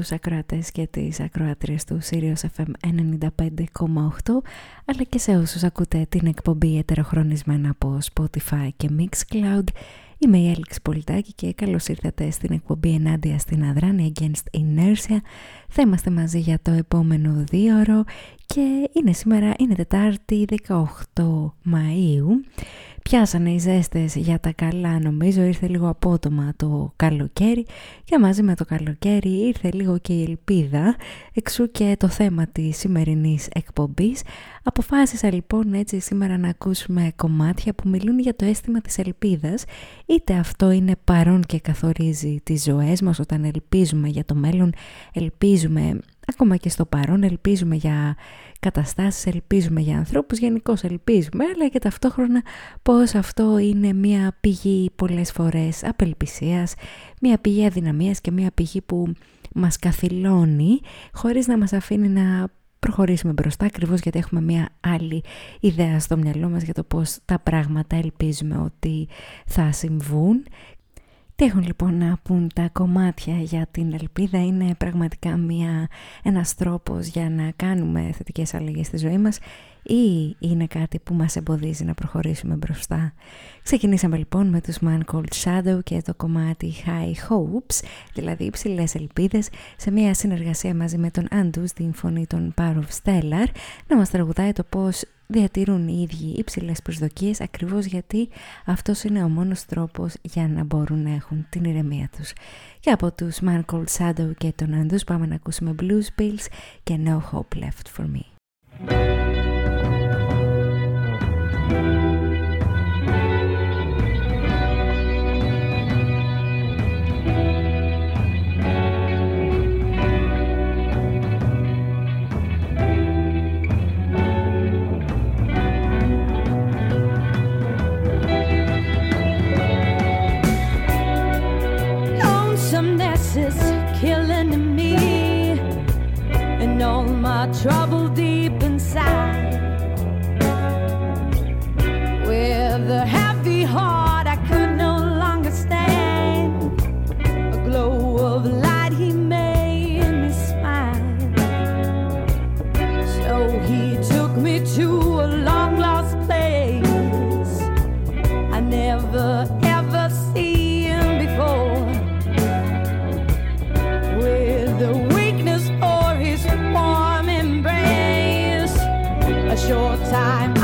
καλησπέρα στους ακροατές και τις ακροατρίες του Sirius FM 95,8 αλλά και σε όσους ακούτε την εκπομπή ετεροχρονισμένα από Spotify και Mixcloud. Είμαι η Έλξη Πολιτάκη και καλώς ήρθατε στην εκπομπή ενάντια στην αδράνεια Against Inertia. Θα είμαστε μαζί για το επόμενο δίωρο και είναι σήμερα, είναι Τετάρτη 18 Μαΐου. Πιάσανε οι ζέστες για τα καλά, νομίζω. Ήρθε λίγο απότομα το καλοκαίρι και μαζί με το καλοκαίρι ήρθε λίγο και η ελπίδα, εξού και το θέμα της σημερινής εκπομπής. Αποφάσισα λοιπόν έτσι σήμερα να ακούσουμε κομμάτια που μιλούν για το αίσθημα της ελπίδας, είτε αυτό είναι παρόν και καθορίζει τις ζωές μας όταν ελπίζουμε για το μέλλον, ελπίζουμε ακόμα και στο παρόν, ελπίζουμε για καταστάσεις, ελπίζουμε για ανθρώπους, γενικώ ελπίζουμε, αλλά και ταυτόχρονα πως αυτό είναι μια πηγή πολλές φορές απελπισίας, μια πηγή αδυναμίας και μια πηγή που μας καθυλώνει χωρίς να μας αφήνει να προχωρήσουμε μπροστά ακριβώς γιατί έχουμε μια άλλη ιδέα στο μυαλό μας για το πώς τα πράγματα ελπίζουμε ότι θα συμβούν τι έχουν λοιπόν να πούν τα κομμάτια για την ελπίδα. Είναι πραγματικά μια, ένας τρόπος για να κάνουμε θετικές αλλαγές στη ζωή μας ή είναι κάτι που μας εμποδίζει να προχωρήσουμε μπροστά. Ξεκινήσαμε λοιπόν με τους Man Called Shadow και το κομμάτι High Hopes, δηλαδή υψηλές ελπίδες, σε μια συνεργασία μαζί με τον Andrew στην φωνή των Power of Stellar, να μας τραγουδάει το πώς διατηρούν οι ίδιοι υψηλές προσδοκίες ακριβώς γιατί αυτός είναι ο μόνος τρόπος για να μπορούν να έχουν την ηρεμία τους. Και από τους Man Called Shadow και τον Andrews πάμε να ακούσουμε Blues Pills και No Hope Left For Me. our troubled deep. time.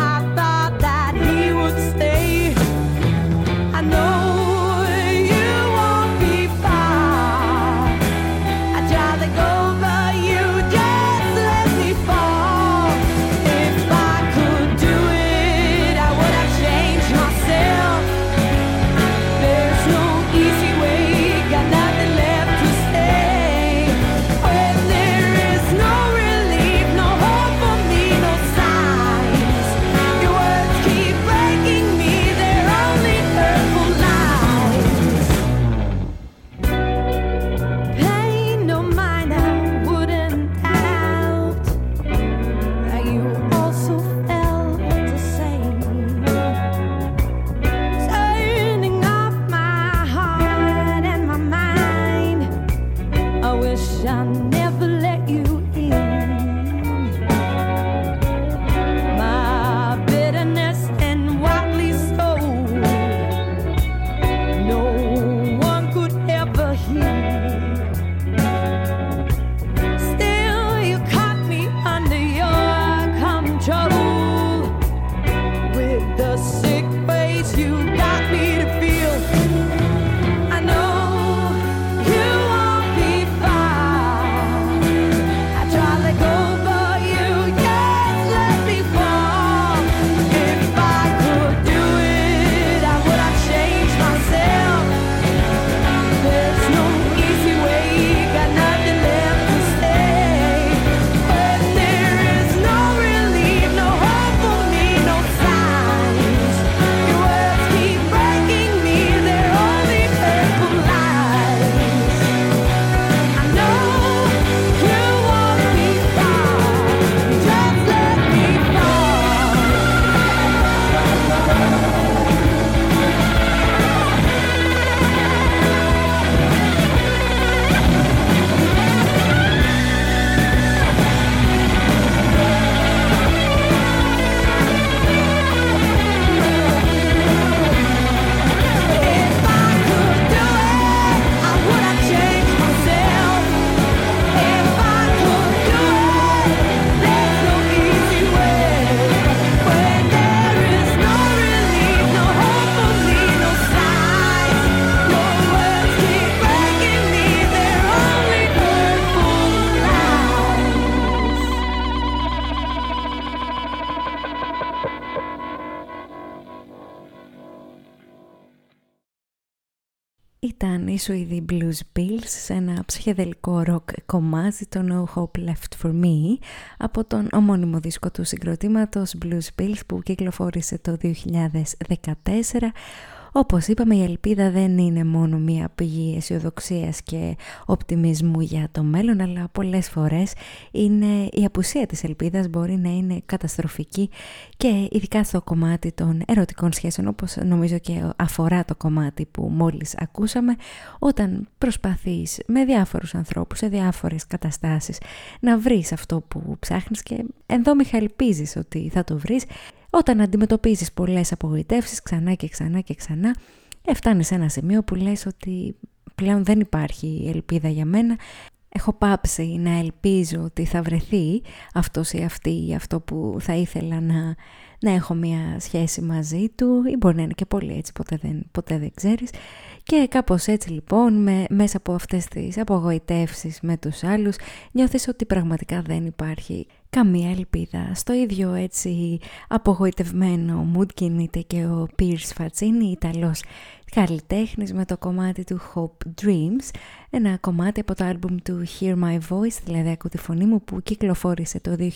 Σουηδή Blues Bills σε ένα ψυχεδελικό ροκ κομμάτι το No Hope Left For Me από τον ομώνυμο δίσκο του συγκροτήματος Blues Bills που κυκλοφόρησε το 2014 όπως είπαμε η ελπίδα δεν είναι μόνο μία πηγή αισιοδοξίας και οπτιμισμού για το μέλλον αλλά πολλές φορές είναι, η απουσία της ελπίδας μπορεί να είναι καταστροφική και ειδικά στο κομμάτι των ερωτικών σχέσεων όπως νομίζω και αφορά το κομμάτι που μόλις ακούσαμε όταν προσπαθείς με διάφορους ανθρώπους σε διάφορες καταστάσεις να βρεις αυτό που ψάχνεις και ενδόμηχα ελπίζεις ότι θα το βρεις όταν αντιμετωπίζεις πολλές απογοητεύσεις ξανά και ξανά και ξανά, φτάνεις σε ένα σημείο που λες ότι πλέον δεν υπάρχει ελπίδα για μένα. Έχω πάψει να ελπίζω ότι θα βρεθεί αυτός ή αυτή ή αυτό που θα ήθελα να, να έχω μια σχέση μαζί του ή μπορεί να είναι και πολύ έτσι, ποτέ δεν, ποτέ δεν ξέρεις. Και κάπως έτσι λοιπόν, με, μέσα από αυτές τις απογοητεύσεις με τους άλλους, νιώθεις ότι πραγματικά δεν υπάρχει καμία ελπίδα. Στο ίδιο έτσι απογοητευμένο mood κινείται και ο Pierce Φατσίνη, Ιταλός καλλιτέχνης με το κομμάτι του Hope Dreams, ένα κομμάτι από το άλμπουμ του Hear My Voice, δηλαδή «Ακού τη φωνή μου» που κυκλοφόρησε το 2019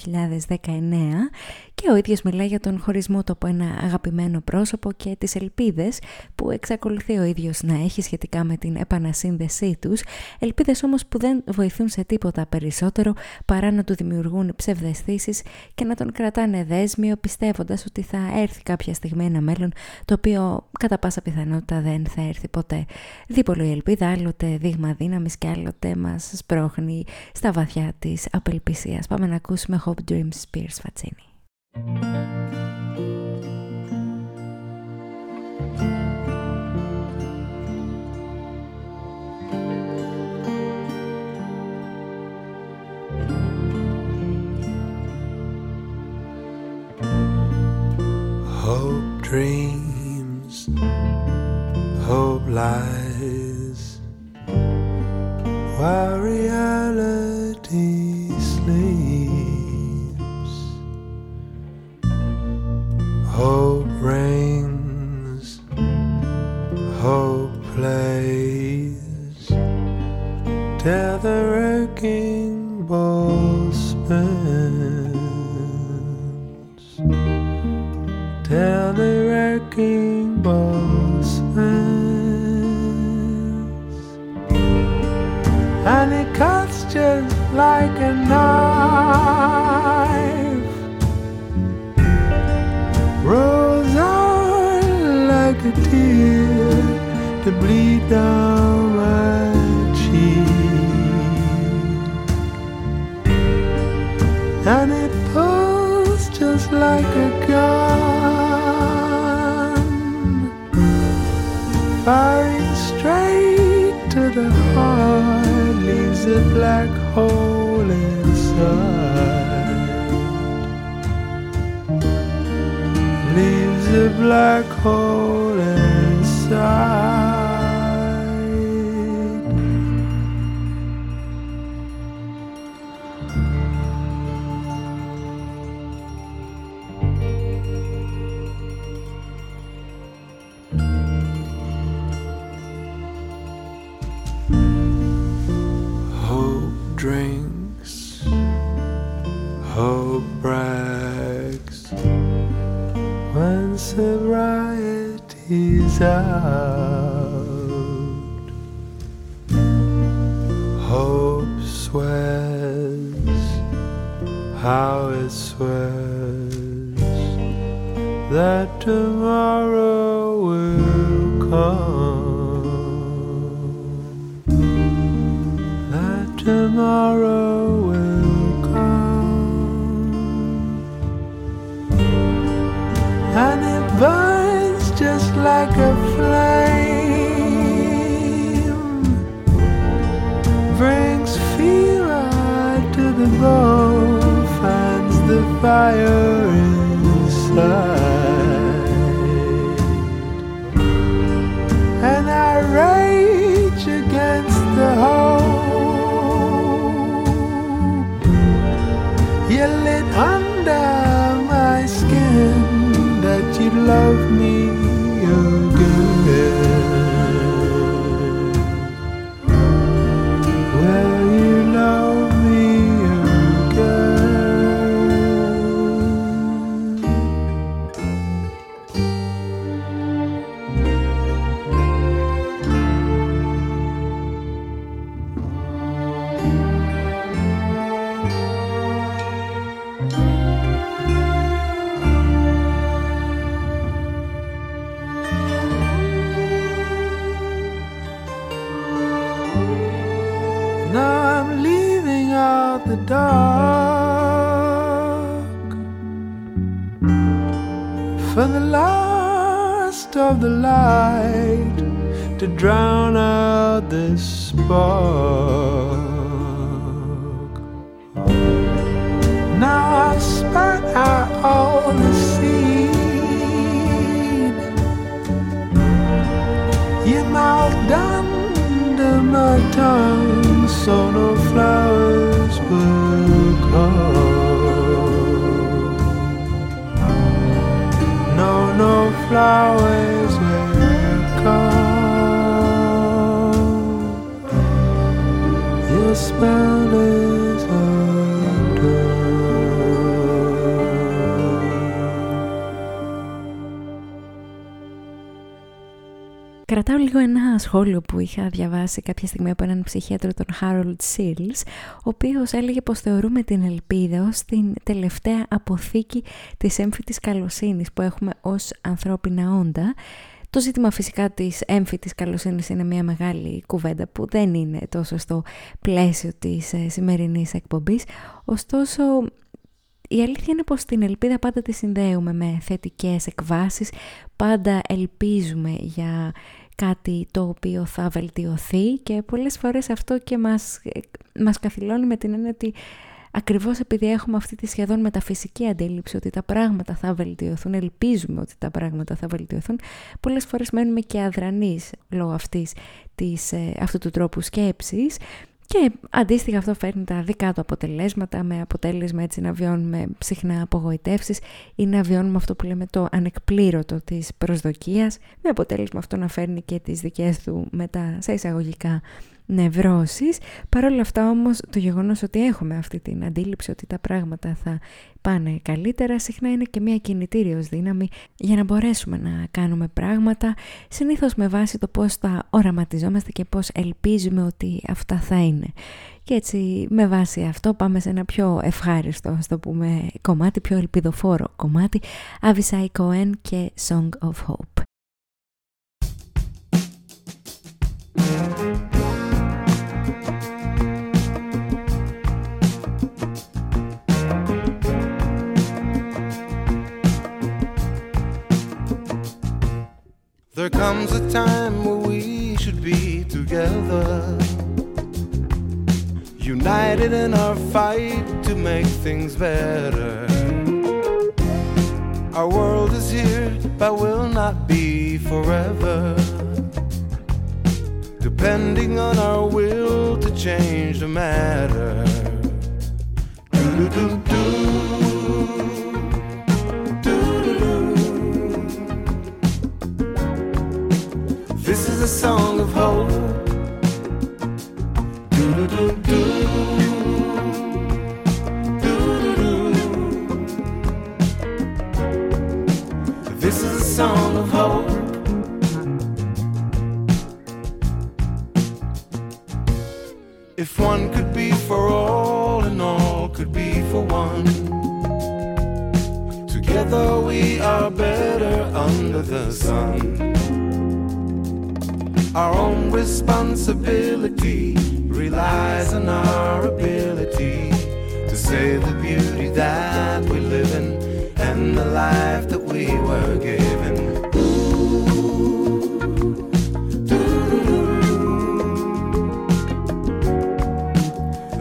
και ο ίδιος μιλάει για τον χωρισμό του από ένα αγαπημένο πρόσωπο και τις ελπίδες που εξακολουθεί ο ίδιος να έχει σχετικά με την επανασύνδεσή τους, ελπίδες όμως που δεν βοηθούν σε τίποτα περισσότερο παρά να του δημιουργούν ψευδεστήσεις και να τον κρατάνε δέσμιο πιστεύοντας ότι θα έρθει κάποια στιγμή ένα μέλλον το οποίο κατά πάσα πιθανότητα δεν θα έρθει ποτέ. Δίπολο η ελπίδα άλλοτε δείγμα δύναμης και άλλοτε μας σπρώχνει στα βαθιά της απελπισίας. Πάμε να ακούσουμε Hope Dreams Spears Φατσίνη. Hope dreams, hope lies, while reality sleeps. Hope like a knife, rolls on like a tear to bleed down my cheek, and it pulls just like a gun, firing straight to the heart, leaves a black hole inside, leaves a black hole that tomorrow will come. That tomorrow will come. And it burns just like a flame. Brings fever to the bone fans the fire inside the hope you lit under my skin that you love me σχόλιο που είχα διαβάσει κάποια στιγμή από έναν ψυχίατρο τον Harold Seals, ο οποίος έλεγε πως θεωρούμε την ελπίδα ως την τελευταία αποθήκη της έμφυτης καλοσύνης που έχουμε ως ανθρώπινα όντα. Το ζήτημα φυσικά της έμφυτης καλοσύνης είναι μια μεγάλη κουβέντα που δεν είναι τόσο στο πλαίσιο της ε, σημερινής εκπομπής, ωστόσο η αλήθεια είναι πως την ελπίδα πάντα τη συνδέουμε με θετικές εκβάσεις, πάντα ελπίζουμε για κάτι το οποίο θα βελτιωθεί και πολλές φορές αυτό και μας, μας καθυλώνει με την έννοια ότι ακριβώς επειδή έχουμε αυτή τη σχεδόν μεταφυσική αντίληψη ότι τα πράγματα θα βελτιωθούν, ελπίζουμε ότι τα πράγματα θα βελτιωθούν, πολλές φορές μένουμε και αδρανείς λόγω αυτής, της, ε, αυτού του τρόπου σκέψης και αντίστοιχα αυτό φέρνει τα δικά του αποτελέσματα με αποτέλεσμα έτσι να βιώνουμε συχνά απογοητεύσεις ή να βιώνουμε αυτό που λέμε το ανεκπλήρωτο της προσδοκίας με αποτέλεσμα αυτό να φέρνει και τις δικές του μετά σε εισαγωγικά νευρώσεις. Παρ' όλα αυτά όμως το γεγονός ότι έχουμε αυτή την αντίληψη ότι τα πράγματα θα πάνε καλύτερα συχνά είναι και μια κινητήριος δύναμη για να μπορέσουμε να κάνουμε πράγματα συνήθως με βάση το πώς τα οραματιζόμαστε και πώς ελπίζουμε ότι αυτά θα είναι. Και έτσι με βάση αυτό πάμε σε ένα πιο ευχάριστο, στο πούμε, κομμάτι, πιο ελπιδοφόρο κομμάτι, Avisai Cohen και Song of Hope. There comes a time where we should be together, united in our fight to make things better. Our world is here, but will not be forever. Depending on our will to change the matter. Do-do-do-do. Is a song of hope. Do-do-do-do. Do-do-do. This is a song of hope. If one could be for all and all could be for one. Together we are better under the sun. Our own responsibility relies on our ability to save the beauty that we live in and the life that we were given.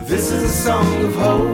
This is a song of hope.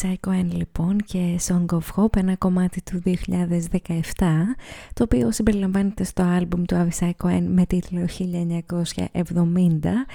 Αβισάη Κοέν λοιπόν και Song of Hope, ένα κομμάτι του 2017, το οποίο συμπεριλαμβάνεται στο άλμπουμ του Αβισάη Κοέν με τίτλο 1970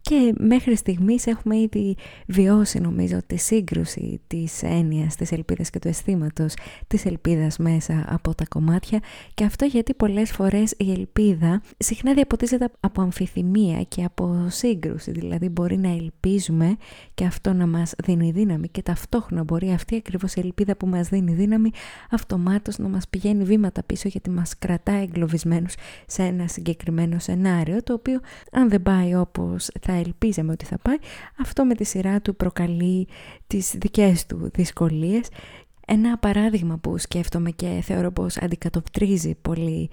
και μέχρι στιγμής έχουμε ήδη βιώσει νομίζω τη σύγκρουση της έννοιας, της ελπίδας και του αισθήματος της ελπίδας μέσα από τα κομμάτια. Και αυτό γιατί πολλές φορές η ελπίδα συχνά διαποτίζεται από αμφιθυμία και από σύγκρουση. Δηλαδή μπορεί να ελπίζουμε και αυτό να μας δίνει δύναμη και ταυτόχρονα μπορεί αυτή ακριβώς η ελπίδα που μας δίνει δύναμη αυτομάτως να μας πηγαίνει βήματα πίσω γιατί μας κρατάει εγκλωβισμένους σε ένα συγκεκριμένο σενάριο το οποίο αν δεν πάει όπως θα ελπίζαμε ότι θα πάει, αυτό με τη σειρά του προκαλεί τις δικές του δυσκολίες. Ένα παράδειγμα που σκέφτομαι και θεωρώ πως αντικατοπτρίζει πολύ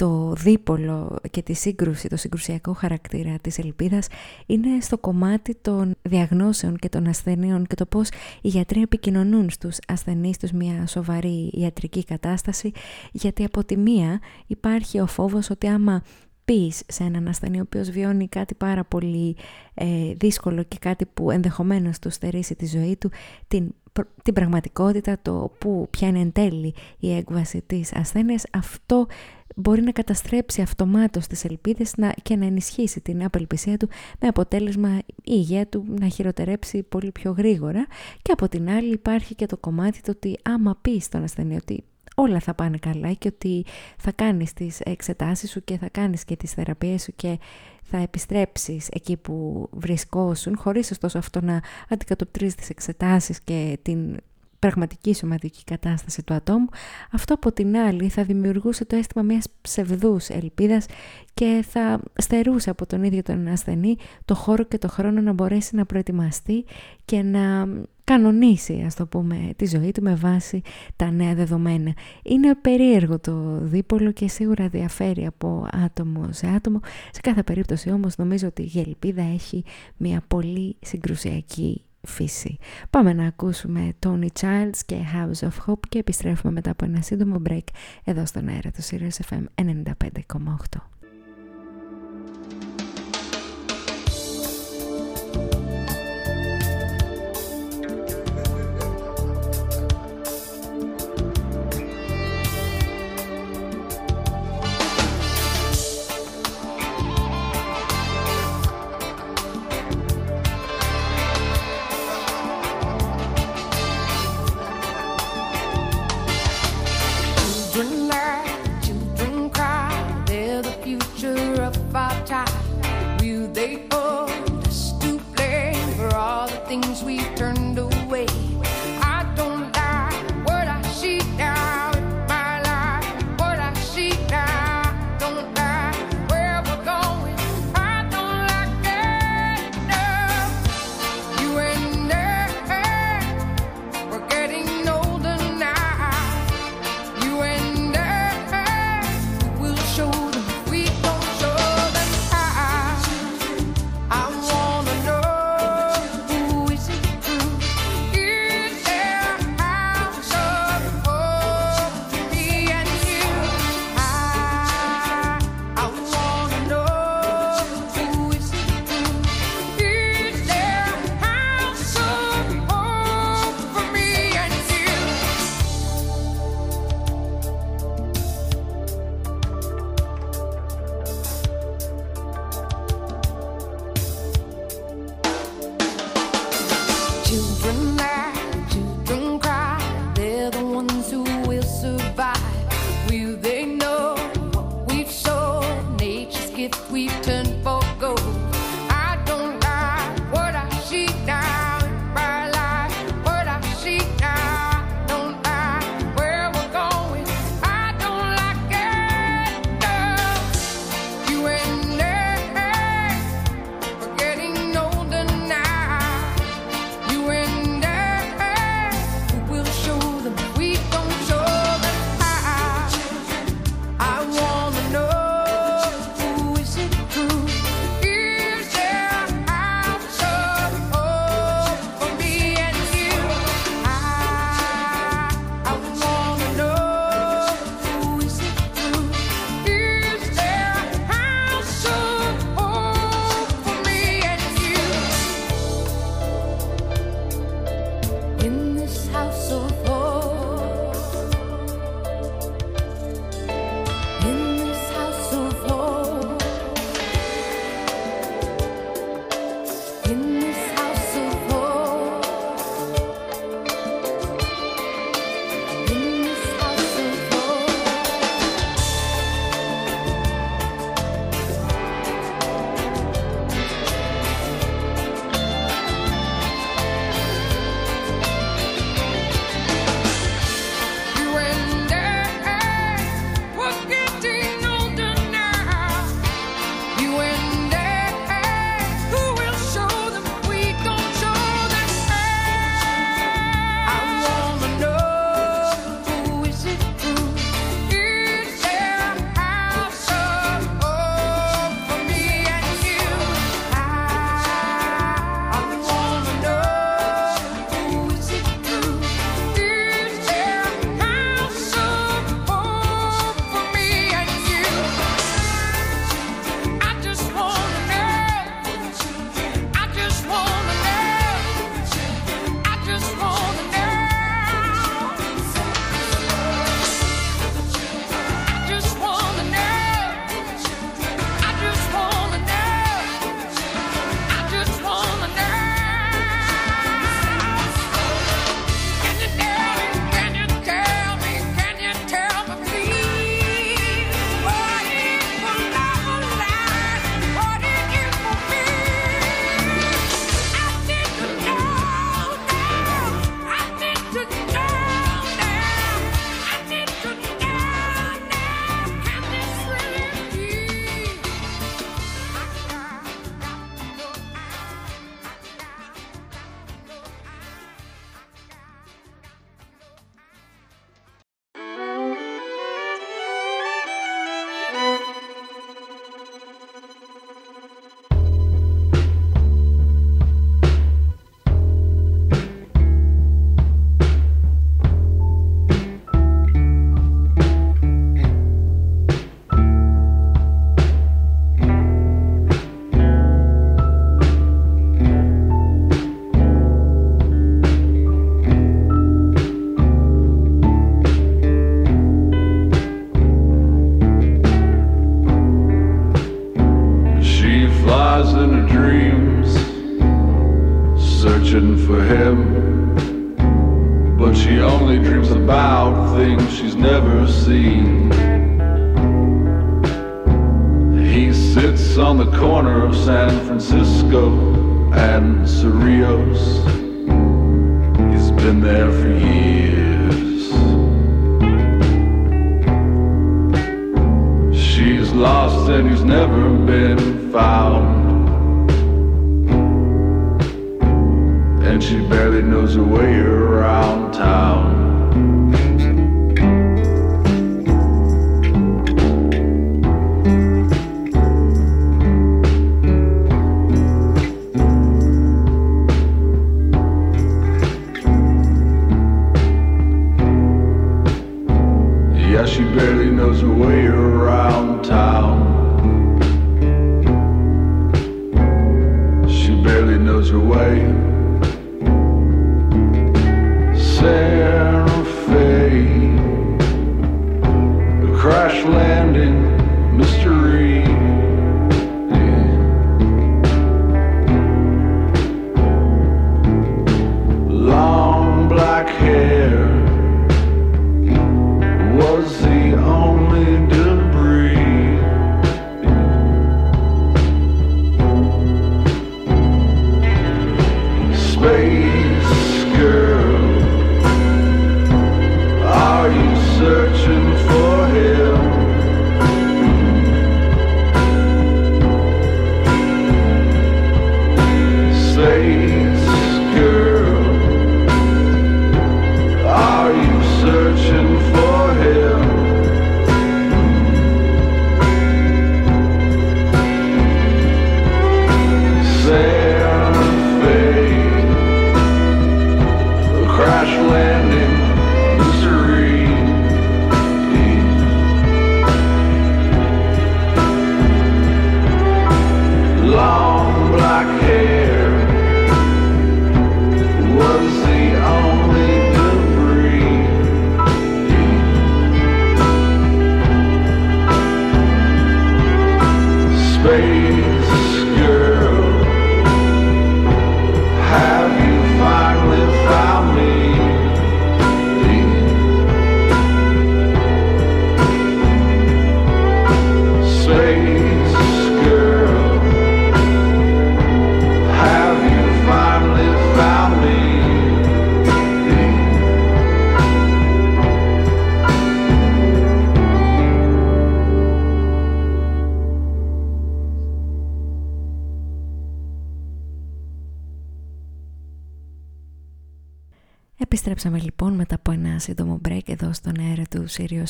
το δίπολο και τη σύγκρουση, το συγκρουσιακό χαρακτήρα της ελπίδας είναι στο κομμάτι των διαγνώσεων και των ασθενείων και το πώς οι γιατροί επικοινωνούν στους ασθενείς τους μια σοβαρή ιατρική κατάσταση. Γιατί από τη μία υπάρχει ο φόβος ότι άμα πεις σε έναν ασθενή ο οποίος βιώνει κάτι πάρα πολύ ε, δύσκολο και κάτι που ενδεχομένως του στερήσει τη ζωή του, την, την πραγματικότητα, το που ποια είναι εν τέλει η έκβαση της ασθένειας, αυτό μπορεί να καταστρέψει αυτομάτως τις ελπίδες να, και να ενισχύσει την απελπισία του με αποτέλεσμα η υγεία του να χειροτερέψει πολύ πιο γρήγορα και από την άλλη υπάρχει και το κομμάτι το ότι άμα πεις στον ασθενή ότι όλα θα πάνε καλά και ότι θα κάνεις τις εξετάσεις σου και θα κάνεις και τις θεραπείες σου και θα επιστρέψεις εκεί που βρισκόσουν χωρίς ωστόσο αυτό να αντικατοπτρίζεις τις εξετάσεις και την πραγματική σωματική κατάσταση του ατόμου, αυτό από την άλλη θα δημιουργούσε το αίσθημα μιας ψευδούς ελπίδας και θα στερούσε από τον ίδιο τον ασθενή το χώρο και το χρόνο να μπορέσει να προετοιμαστεί και να κανονίσει ας το πούμε τη ζωή του με βάση τα νέα δεδομένα. Είναι περίεργο το δίπολο και σίγουρα διαφέρει από άτομο σε άτομο. Σε κάθε περίπτωση όμως νομίζω ότι η ελπίδα έχει μια πολύ συγκρουσιακή φύση. Πάμε να ακούσουμε Tony Childs και House of Hope και επιστρέφουμε μετά από ένα σύντομο break εδώ στον αέρα του Sirius FM 95,8.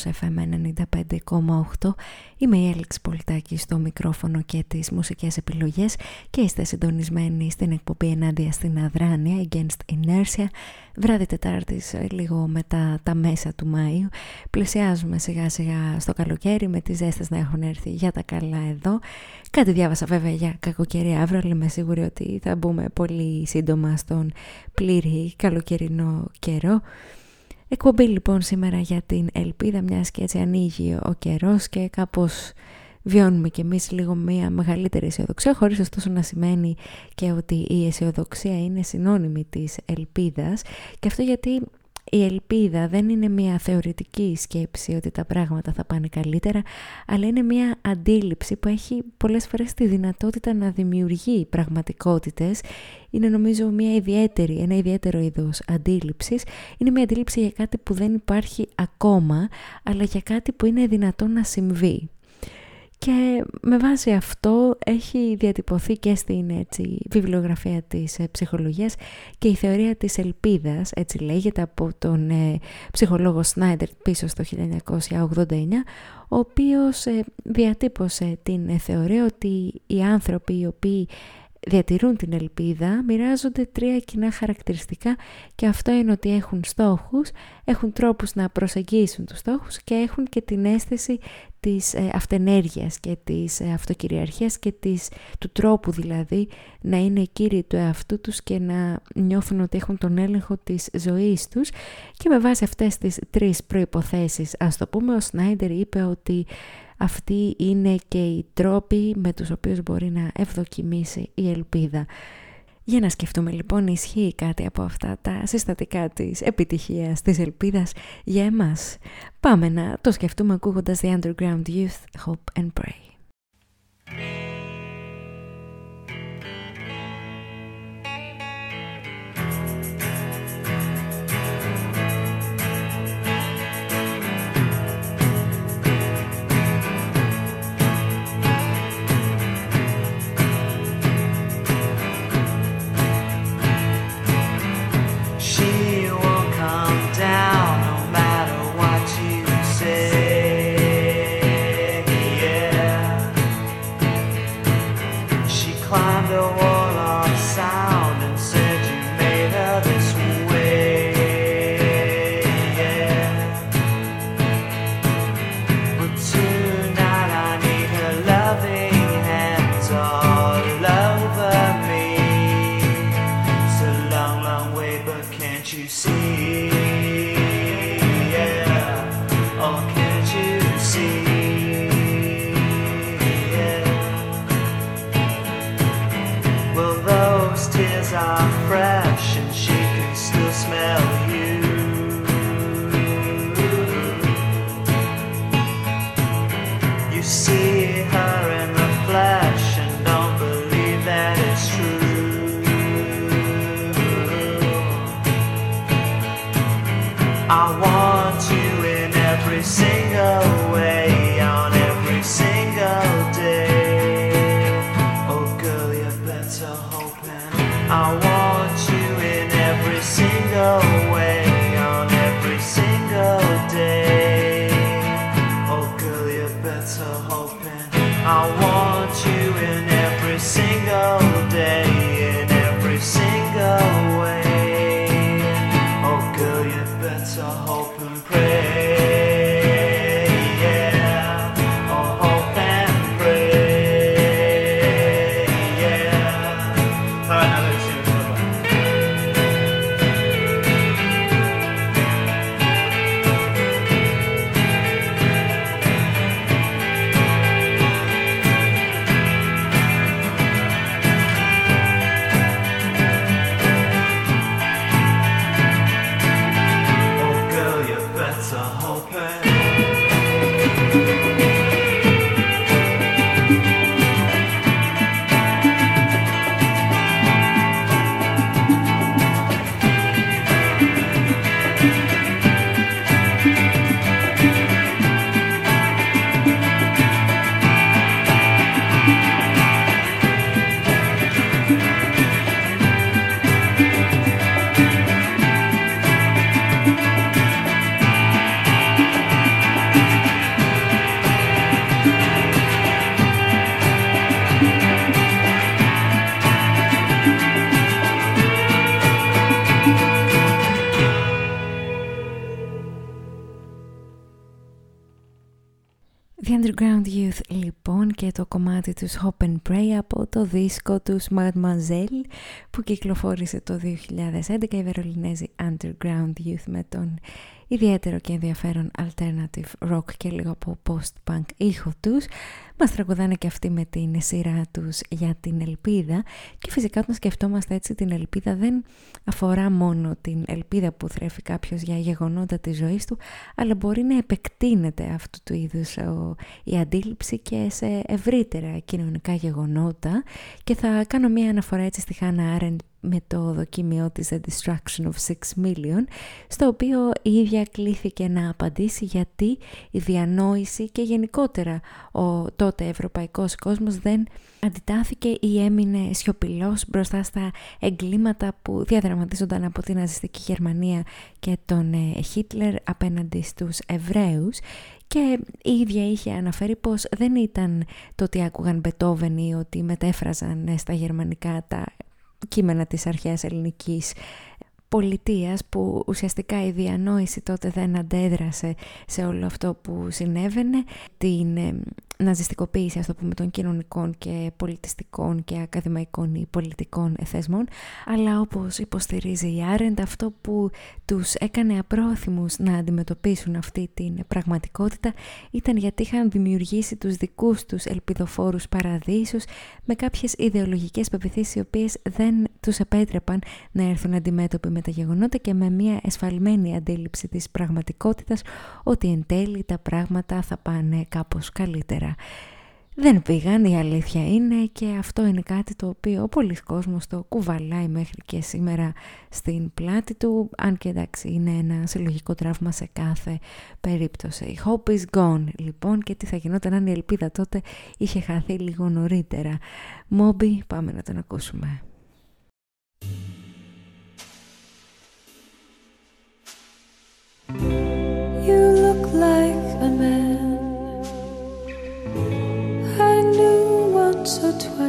Του Sirius FM 95,8. Είμαι η Έλεξ Πολιτάκη στο μικρόφωνο και τις μουσικές επιλογές και είστε συντονισμένοι στην εκπομπή ενάντια στην αδράνεια Against Inertia. Βράδυ Τετάρτης ε, λίγο μετά τα μέσα του Μάιου. Πλησιάζουμε σιγά σιγά στο καλοκαίρι με τις ζέστες να έχουν έρθει για τα καλά εδώ. Κάτι διάβασα βέβαια για κακοκαιρία αύριο, αλλά είμαι σίγουρη ότι θα μπούμε πολύ σύντομα στον πλήρη καλοκαιρινό καιρό. Εκπομπή λοιπόν σήμερα για την ελπίδα, μιας και έτσι ανοίγει ο καιρός και κάπως βιώνουμε κι εμείς λίγο μια μεγαλύτερη αισιοδοξία, χωρίς ωστόσο να σημαίνει και ότι η αισιοδοξία είναι συνώνυμη της ελπίδας και αυτό γιατί η ελπίδα δεν είναι μια θεωρητική σκέψη ότι τα πράγματα θα πάνε καλύτερα, αλλά είναι μια αντίληψη που έχει πολλές φορές τη δυνατότητα να δημιουργεί πραγματικότητες. Είναι νομίζω μια ιδιαίτερη, ένα ιδιαίτερο είδος αντίληψης. Είναι μια αντίληψη για κάτι που δεν υπάρχει ακόμα, αλλά για κάτι που είναι δυνατό να συμβεί. Και με βάση αυτό έχει διατυπωθεί και στην έτσι, βιβλιογραφία της ε, ψυχολογίας και η θεωρία της ελπίδας, έτσι λέγεται από τον ε, ψυχολόγο Σνάιντερ πίσω στο 1989, ο οποίος ε, διατύπωσε την ε, θεωρία ότι οι άνθρωποι οι οποίοι διατηρούν την ελπίδα μοιράζονται τρία κοινά χαρακτηριστικά και αυτό είναι ότι έχουν στόχους, έχουν τρόπους να προσεγγίσουν τους στόχους και έχουν και την αίσθηση της ε, αυτενέργειας και της ε, αυτοκυριαρχίας και της, του τρόπου δηλαδή να είναι κύριοι του εαυτού τους και να νιώθουν ότι έχουν τον έλεγχο της ζωής τους. Και με βάση αυτές τις τρεις προϋποθέσεις ας το πούμε ο Σνάιντερ είπε ότι αυτοί είναι και οι τρόποι με τους οποίους μπορεί να ευδοκιμήσει η ελπίδα. Για να σκεφτούμε λοιπόν ισχύει κάτι από αυτά τα συστατικά της επιτυχίας, της ελπίδας για εμάς. Πάμε να το σκεφτούμε ακούγοντας The Underground Youth Hope and Pray. fresh and she can still smell you. You see her in the flesh and don't believe that it's true. I want you in every single way, on every single day. Oh girl, you better hope and το τους Hop and Pray από το δίσκο τους Mademoiselle που κυκλοφόρησε το 2011 η Βερολινέζη Underground Youth με τον ιδιαίτερο και ενδιαφέρον alternative rock και λίγο από post-punk ήχο τους. Μας τραγουδάνε και αυτοί με την σειρά τους για την ελπίδα και φυσικά όταν σκεφτόμαστε έτσι την ελπίδα δεν αφορά μόνο την ελπίδα που θρέφει κάποιος για γεγονότα της ζωής του αλλά μπορεί να επεκτείνεται αυτού του είδους η αντίληψη και σε ευρύτερα κοινωνικά γεγονότα και θα κάνω μία αναφορά έτσι στη Χάνα Άρεντ με το δοκίμιό της The Destruction of Six Million στο οποίο η ίδια κλήθηκε να απαντήσει γιατί η διανόηση και γενικότερα ο τότε ευρωπαϊκός κόσμος δεν αντιτάθηκε ή έμεινε σιωπηλός μπροστά στα εγκλήματα που διαδραματίζονταν από την ναζιστική Γερμανία και τον ε, Χίτλερ απέναντι στους Εβραίους. Και η ίδια είχε αναφέρει πως δεν ήταν το ότι άκουγαν Μπετόβεν ή ότι μετέφραζαν ε, στα γερμανικά τα κείμενα της αρχαίας ελληνικής πολιτείας που ουσιαστικά η διανόηση τότε δεν αντέδρασε σε όλο αυτό που συνέβαινε. Την ε, ναζιστικοποίηση ας το πούμε των κοινωνικών και πολιτιστικών και ακαδημαϊκών ή πολιτικών θεσμών αλλά όπως υποστηρίζει η Άρεντ αυτό που τους έκανε απρόθυμους να αντιμετωπίσουν αυτή την πραγματικότητα ήταν γιατί είχαν δημιουργήσει τους δικούς τους ελπιδοφόρους παραδείσους με κάποιες ιδεολογικές πεπιθήσεις οι οποίες δεν τους επέτρεπαν να έρθουν αντιμέτωποι με τα γεγονότα και με μια εσφαλμένη αντίληψη της πραγματικότητας ότι εν τέλει τα πράγματα θα πάνε κάπως καλύτερα. Δεν πήγαν, η αλήθεια είναι και αυτό είναι κάτι το οποίο ο πολλοί κόσμος το κουβαλάει μέχρι και σήμερα στην πλάτη του, αν και εντάξει είναι ένα συλλογικό τραύμα σε κάθε περίπτωση. Hope is gone λοιπόν και τι θα γινόταν αν η ελπίδα τότε είχε χαθεί λίγο νωρίτερα. Μόμπι, πάμε να τον ακούσουμε. You so twisted.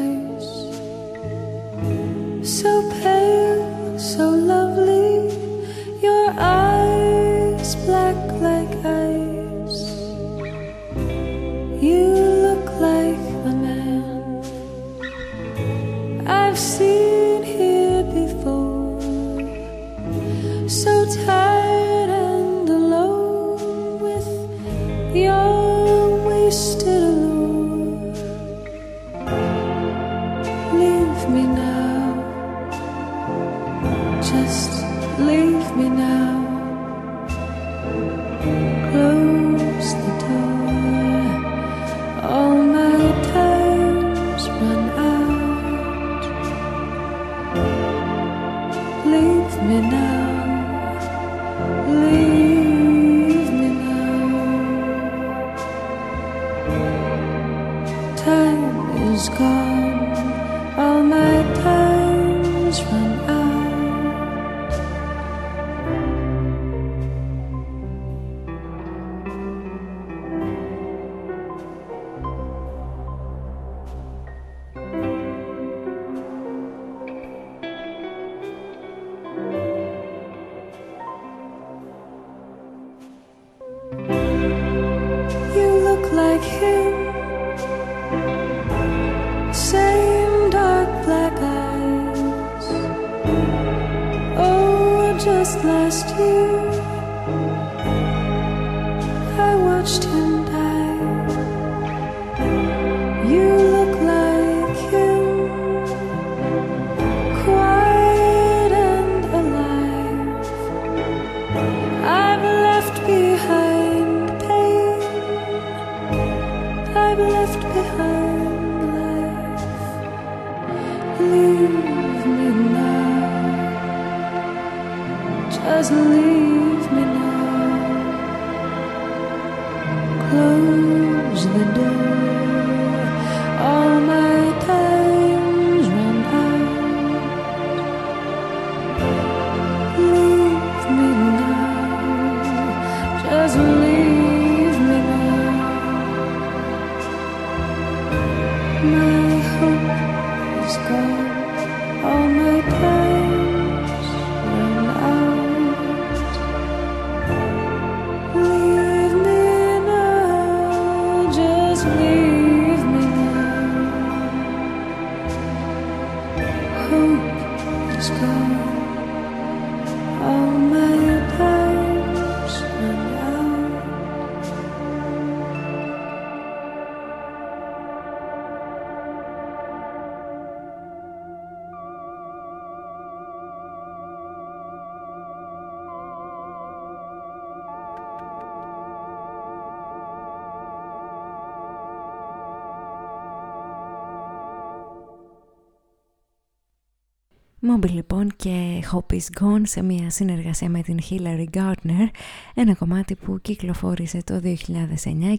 Moby λοιπόν και Hope is Gone σε μια συνεργασία με την Hillary Gardner ένα κομμάτι που κυκλοφόρησε το 2009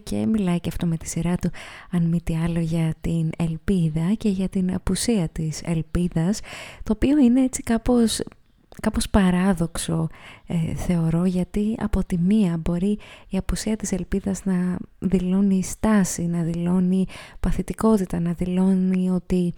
και μιλάει και αυτό με τη σειρά του αν μη τι άλλο για την ελπίδα και για την απουσία της ελπίδας το οποίο είναι έτσι κάπως κάπως παράδοξο ε, θεωρώ γιατί από τη μία μπορεί η απουσία της ελπίδας να δηλώνει στάση, να δηλώνει παθητικότητα, να δηλώνει ότι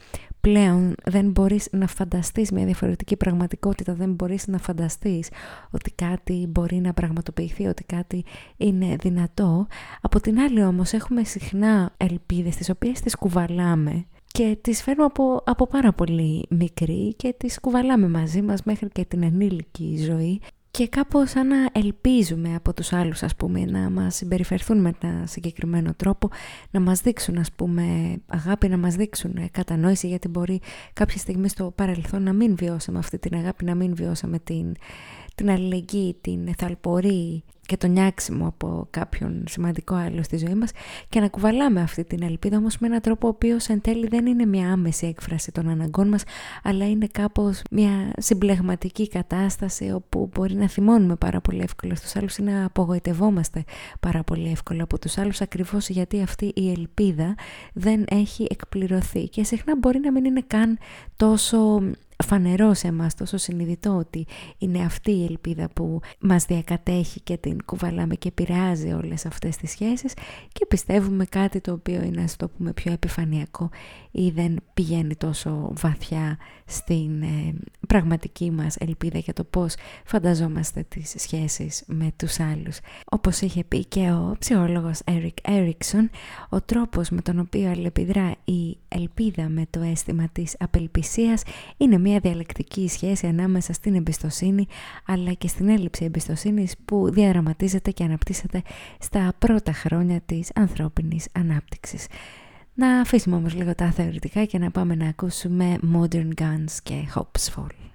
πλέον δεν μπορείς να φανταστείς μια διαφορετική πραγματικότητα, δεν μπορείς να φανταστείς ότι κάτι μπορεί να πραγματοποιηθεί, ότι κάτι είναι δυνατό. Από την άλλη όμως έχουμε συχνά ελπίδες τις οποίες τις κουβαλάμε και τις φέρνουμε από, από πάρα πολύ μικρή και τις κουβαλάμε μαζί μας μέχρι και την ενήλικη ζωή και κάπως σαν να ελπίζουμε από τους άλλους ας πούμε να μας συμπεριφερθούν με ένα συγκεκριμένο τρόπο να μας δείξουν ας πούμε αγάπη να μας δείξουν κατανόηση γιατί μπορεί κάποια στιγμή στο παρελθόν να μην βιώσαμε αυτή την αγάπη να μην βιώσαμε την, την αλληλεγγύη, την εθαλπορή και το νιάξιμο από κάποιον σημαντικό άλλο στη ζωή μας και να κουβαλάμε αυτή την ελπίδα όμως με έναν τρόπο ο οποίος εν τέλει δεν είναι μια άμεση έκφραση των αναγκών μας αλλά είναι κάπως μια συμπλεγματική κατάσταση όπου μπορεί να θυμώνουμε πάρα πολύ εύκολα στους άλλους ή να απογοητευόμαστε πάρα πολύ εύκολα από τους άλλους ακριβώς γιατί αυτή η ελπίδα δεν έχει εκπληρωθεί. Και συχνά μπορεί να μην είναι καν τόσο φανερό σε εμάς, τόσο συνειδητό ότι είναι αυτή η ελπίδα που μας διακατέχει και την κουβαλάμε και επηρεάζει όλες αυτές τις σχέσεις και πιστεύουμε κάτι το οποίο είναι, ας το πούμε, πιο επιφανειακό ή δεν πηγαίνει τόσο βαθιά στην ε, πραγματική μας ελπίδα για το πώς φανταζόμαστε τις σχέσεις με τους άλλους. Όπως είχε πει και ο ψυχολόγος Eric Erickson, ο τρόπος με τον οποίο αλληλεπιδρά η ελπίδα με το αίσθημα της απελπισίας είναι μια διαλεκτική σχέση ανάμεσα στην εμπιστοσύνη αλλά και στην έλλειψη εμπιστοσύνης που διαδραματίζεται και αναπτύσσεται στα πρώτα χρόνια της ανθρώπινης ανάπτυξης. Να αφήσουμε όμως λίγο τα θεωρητικά και να πάμε να ακούσουμε Modern Guns και Hopes Fall.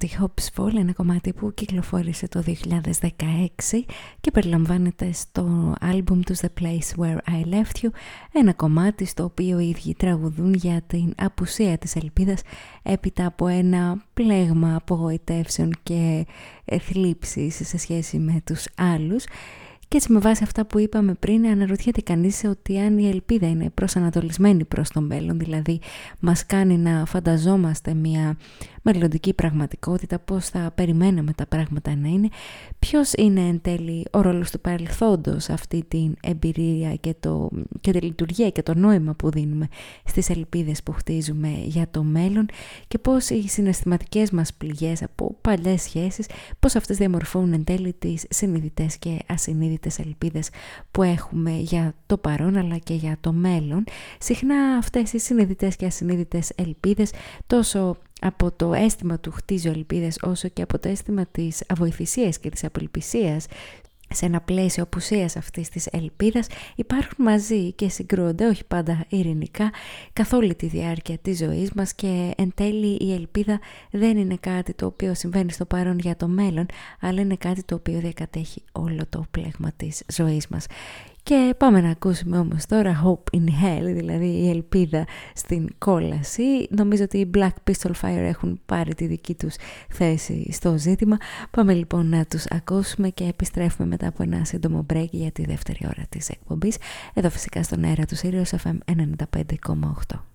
Κομμάτι Hops Fall, ένα κομμάτι που κυκλοφόρησε το 2016 και περιλαμβάνεται στο άλμπουμ του The Place Where I Left You, ένα κομμάτι στο οποίο οι ίδιοι τραγουδούν για την απουσία της ελπίδας έπειτα από ένα πλέγμα απογοητεύσεων και θλίψης σε σχέση με τους άλλους Και έτσι με βάση αυτά που είπαμε πριν αναρωτιέται κανείς ότι αν η ελπίδα είναι προσανατολισμένη προς το μέλλον, δηλαδή μας κάνει να φανταζόμαστε μια μελλοντική πραγματικότητα, πώς θα περιμέναμε τα πράγματα να είναι, ποιος είναι εν τέλει ο ρόλος του παρελθόντος αυτή την εμπειρία και, το, και τη λειτουργία και το νόημα που δίνουμε στις ελπίδες που χτίζουμε για το μέλλον και πώς οι συναισθηματικές μας πληγές από παλιές σχέσεις, πώς αυτές διαμορφώνουν εν τέλει τις συνειδητές και ασυνείδητες ελπίδες που έχουμε για το παρόν αλλά και για το μέλλον. Συχνά αυτές οι συνειδητές και ασυνείδητες ελπίδες τόσο από το αίσθημα του χτίζω ελπίδες όσο και από το αίσθημα της αβοηθησίας και της απελπισίας σε ένα πλαίσιο απουσίας αυτής της ελπίδας υπάρχουν μαζί και συγκρούονται όχι πάντα ειρηνικά καθ' όλη τη διάρκεια της ζωής μας και εν τέλει η ελπίδα δεν είναι κάτι το οποίο συμβαίνει στο παρόν για το μέλλον αλλά είναι κάτι το οποίο διακατέχει όλο το πλέγμα της ζωής μας. Και πάμε να ακούσουμε όμως τώρα Hope in Hell, δηλαδή η ελπίδα στην κόλαση. Νομίζω ότι οι Black Pistol Fire έχουν πάρει τη δική τους θέση στο ζήτημα. Πάμε λοιπόν να τους ακούσουμε και επιστρέφουμε μετά από ένα σύντομο break για τη δεύτερη ώρα της εκπομπής. Εδώ φυσικά στον αέρα του Sirius FM 95,8.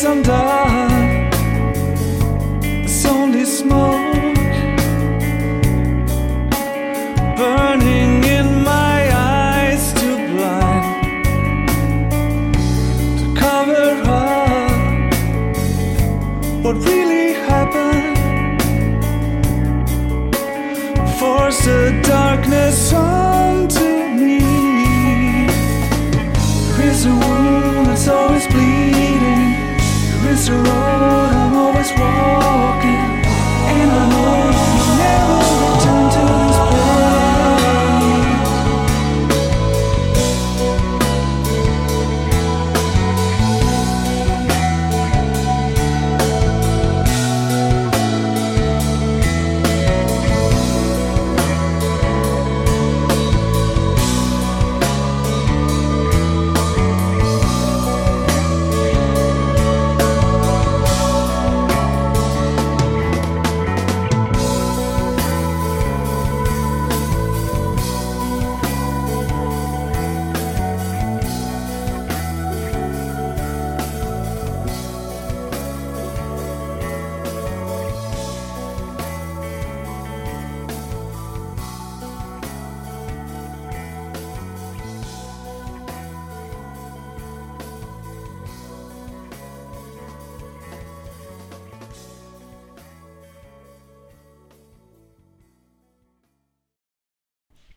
someday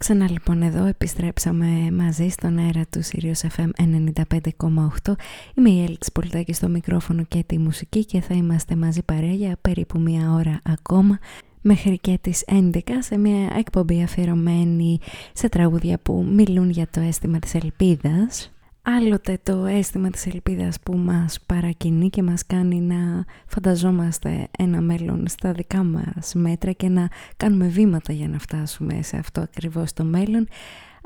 Ξανά λοιπόν εδώ επιστρέψαμε μαζί στον αέρα του Sirius FM 95,8 Είμαι η Έλξη Πολιτάκη στο μικρόφωνο και τη μουσική και θα είμαστε μαζί παρέα για περίπου μία ώρα ακόμα μέχρι και τις 11 σε μια εκπομπή αφιερωμένη σε τραγούδια που μιλούν για το αίσθημα της ελπίδας Άλλοτε το αίσθημα της ελπίδας που μας παρακινεί και μας κάνει να φανταζόμαστε ένα μέλλον στα δικά μας μέτρα και να κάνουμε βήματα για να φτάσουμε σε αυτό ακριβώς το μέλλον.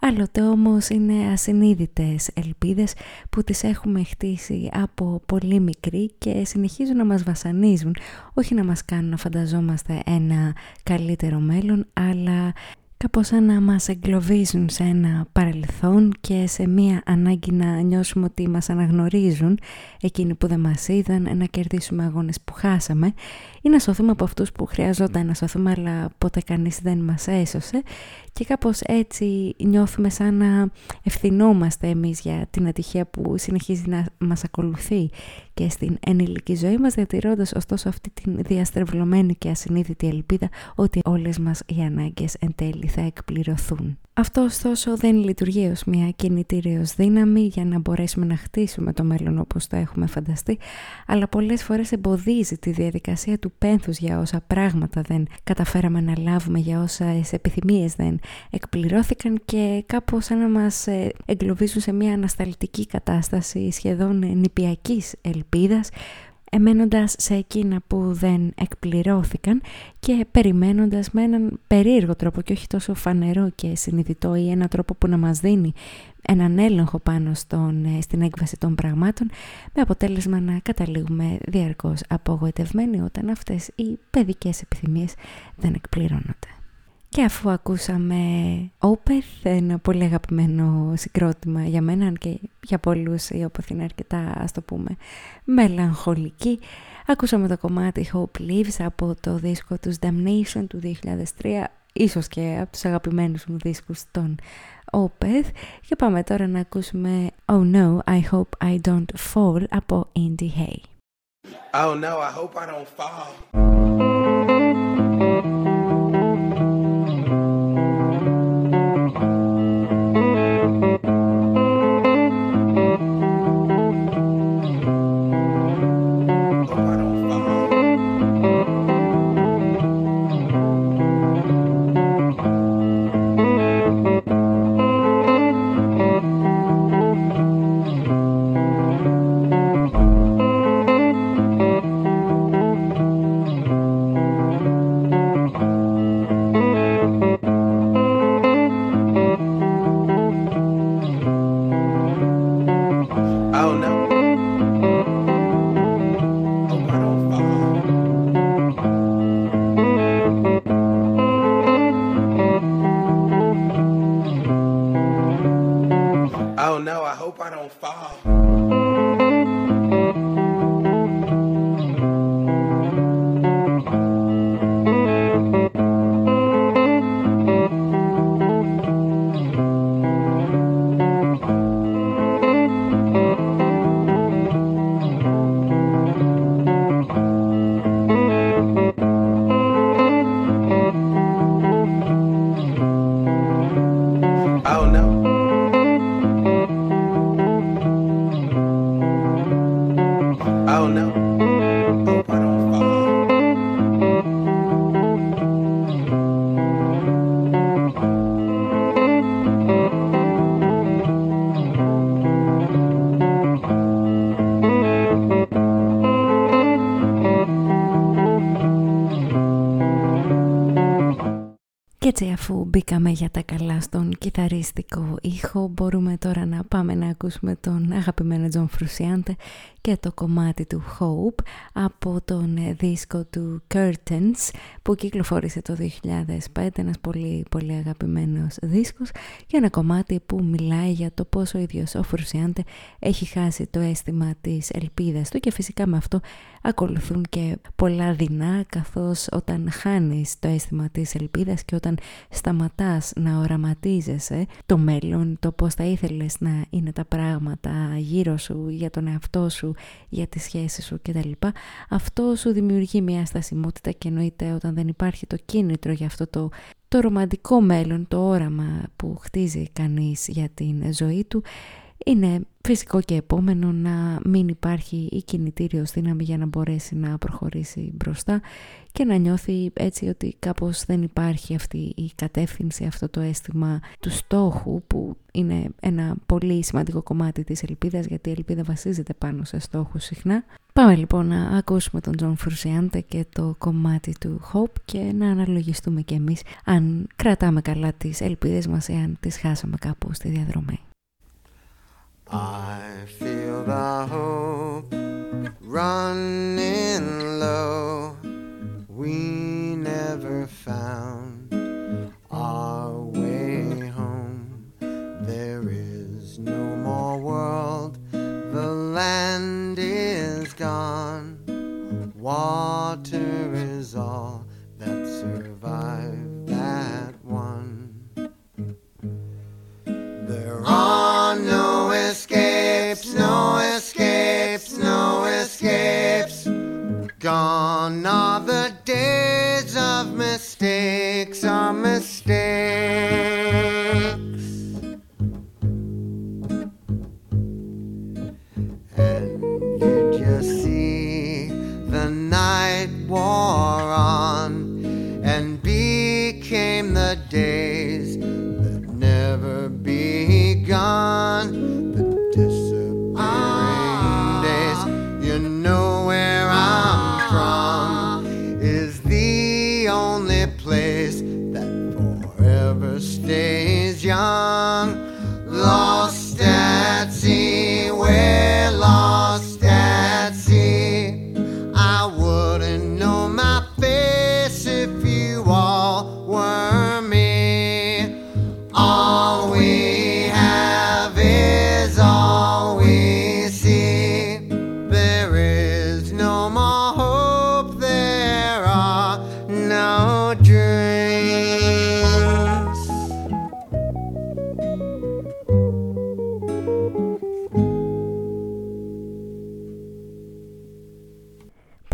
Άλλοτε όμως είναι ασυνείδητες ελπίδες που τις έχουμε χτίσει από πολύ μικρή και συνεχίζουν να μας βασανίζουν, όχι να μας κάνουν να φανταζόμαστε ένα καλύτερο μέλλον, αλλά κάπως σαν να μας εγκλωβίζουν σε ένα παρελθόν και σε μία ανάγκη να νιώσουμε ότι μας αναγνωρίζουν εκείνοι που δεν μας είδαν, να κερδίσουμε αγώνες που χάσαμε. Ή να σωθούμε από αυτούς που χρειαζόταν να σωθούμε αλλά ποτέ κανείς δεν μας έσωσε και κάπως έτσι νιώθουμε σαν να ευθυνόμαστε εμείς για την ατυχία που συνεχίζει να μας ακολουθεί και στην ενήλικη ζωή μας διατηρώντας ωστόσο αυτή την διαστρεβλωμένη και ασυνείδητη ελπίδα ότι όλες μας οι ανάγκες εν τέλει θα εκπληρωθούν. Αυτό ωστόσο δεν λειτουργεί ως μια κινητήριος δύναμη για να μπορέσουμε να χτίσουμε το μέλλον όπως το έχουμε φανταστεί, αλλά πολλές φορές εμποδίζει τη διαδικασία του πένθους για όσα πράγματα δεν καταφέραμε να λάβουμε, για όσα επιθυμίες δεν εκπληρώθηκαν και κάπως σαν να μας ε, εγκλωβίζουν σε μια ανασταλτική κατάσταση σχεδόν νηπιακής ελπίδας εμένοντας σε εκείνα που δεν εκπληρώθηκαν και περιμένοντας με έναν περίεργο τρόπο και όχι τόσο φανερό και συνειδητό ή έναν τρόπο που να μας δίνει έναν έλεγχο πάνω στον, ε, στην έκβαση των πραγμάτων με αποτέλεσμα να καταλήγουμε διαρκώς απογοητευμένοι όταν αυτές οι παιδικές επιθυμίες δεν εκπληρώνονται. Και αφού ακούσαμε Opeth, ένα πολύ αγαπημένο συγκρότημα για μένα και για πολλούς η Opeth είναι αρκετά ας το πούμε μελαγχολική, ακούσαμε το κομμάτι Hope Lives από το δίσκο τους Damnation του 2003, ίσως και από τους αγαπημένους μου δίσκους των Opeth και πάμε τώρα να ακούσουμε Oh No, I Hope I Don't Fall από Indie Hay. Oh no, I hope I don't fall. Τα καλά στον κιθαρίστικο ήχο. Μπορούμε τώρα να πάμε να ακούσουμε τον αγαπημένο Τζον Φρουσιάντε και το κομμάτι του Hope από τον ε, δίσκο του Curtains που κυκλοφόρησε το 2005 ένας πολύ πολύ αγαπημένος δίσκος και ένα κομμάτι που μιλάει για το πόσο ο ίδιος ο Φρουσιάντε έχει χάσει το αίσθημα της ελπίδας του και φυσικά με αυτό ακολουθούν και πολλά δεινά καθώς όταν χάνεις το αίσθημα της ελπίδας και όταν σταματάς να οραματίζεσαι το μέλλον, το πώς θα ήθελες να είναι τα πράγματα γύρω σου, για τον εαυτό σου, για τις σχέσεις σου κτλ. Αυτό σου δημιουργεί μια στασιμότητα και εννοείται όταν δεν υπάρχει το κίνητρο για αυτό το το ρομαντικό μέλλον, το όραμα που χτίζει κανείς για την ζωή του είναι φυσικό και επόμενο να μην υπάρχει η κινητήριος δύναμη για να μπορέσει να προχωρήσει μπροστά και να νιώθει έτσι ότι κάπως δεν υπάρχει αυτή η κατεύθυνση, αυτό το αίσθημα του στόχου που είναι ένα πολύ σημαντικό κομμάτι της ελπίδας γιατί η ελπίδα βασίζεται πάνω σε στόχους συχνά. Πάμε λοιπόν να ακούσουμε τον Τζον Φρουσιάντε και το κομμάτι του Hope και να αναλογιστούμε κι εμείς αν κρατάμε καλά τις ελπίδες μας ή αν τις χάσαμε κάπου στη διαδρομή. I feel the hope running low. We never found our way home. There is no more world. The land is gone. Water is all that survives.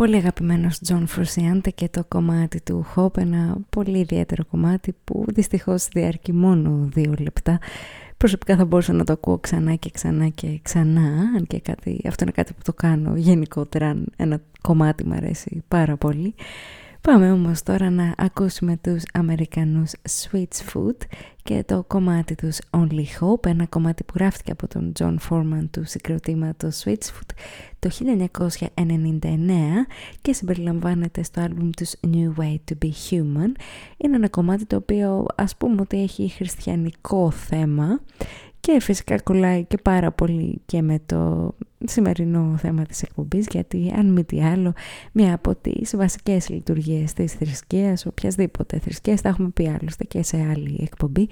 Πολύ αγαπημένος Τζον Φρουσιάντε και το κομμάτι του Hope, ένα πολύ ιδιαίτερο κομμάτι που δυστυχώς διαρκεί μόνο δύο λεπτά. Προσωπικά θα μπορούσα να το ακούω ξανά και ξανά και ξανά, αν και κάτι, αυτό είναι κάτι που το κάνω γενικότερα, αν ένα κομμάτι μου αρέσει πάρα πολύ. Πάμε όμως τώρα να ακούσουμε τους Αμερικανούς Switchfoot και το κομμάτι τους Only Hope, ένα κομμάτι που γράφτηκε από τον Jon Foreman του συγκροτήματος Switchfoot το 1999 και συμπεριλαμβάνεται στο άλμπουμ τους New Way to Be Human. Είναι ένα κομμάτι το οποίο ας πούμε ότι έχει χριστιανικό θέμα και φυσικά κολλάει και πάρα πολύ και με το σημερινό θέμα της εκπομπής γιατί αν μη τι άλλο μία από τις βασικές λειτουργίες της θρησκείας οποιασδήποτε θρησκείας τα έχουμε πει άλλωστε και σε άλλη εκπομπή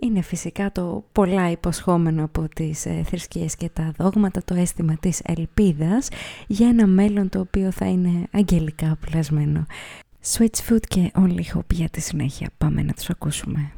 είναι φυσικά το πολλά υποσχόμενο από τις ε, θρησκείες και τα δόγματα, το αίσθημα της ελπίδας για ένα μέλλον το οποίο θα είναι αγγελικά πλασμένο. Switch Food και Only Hope για τη συνέχεια. Πάμε να τους ακούσουμε.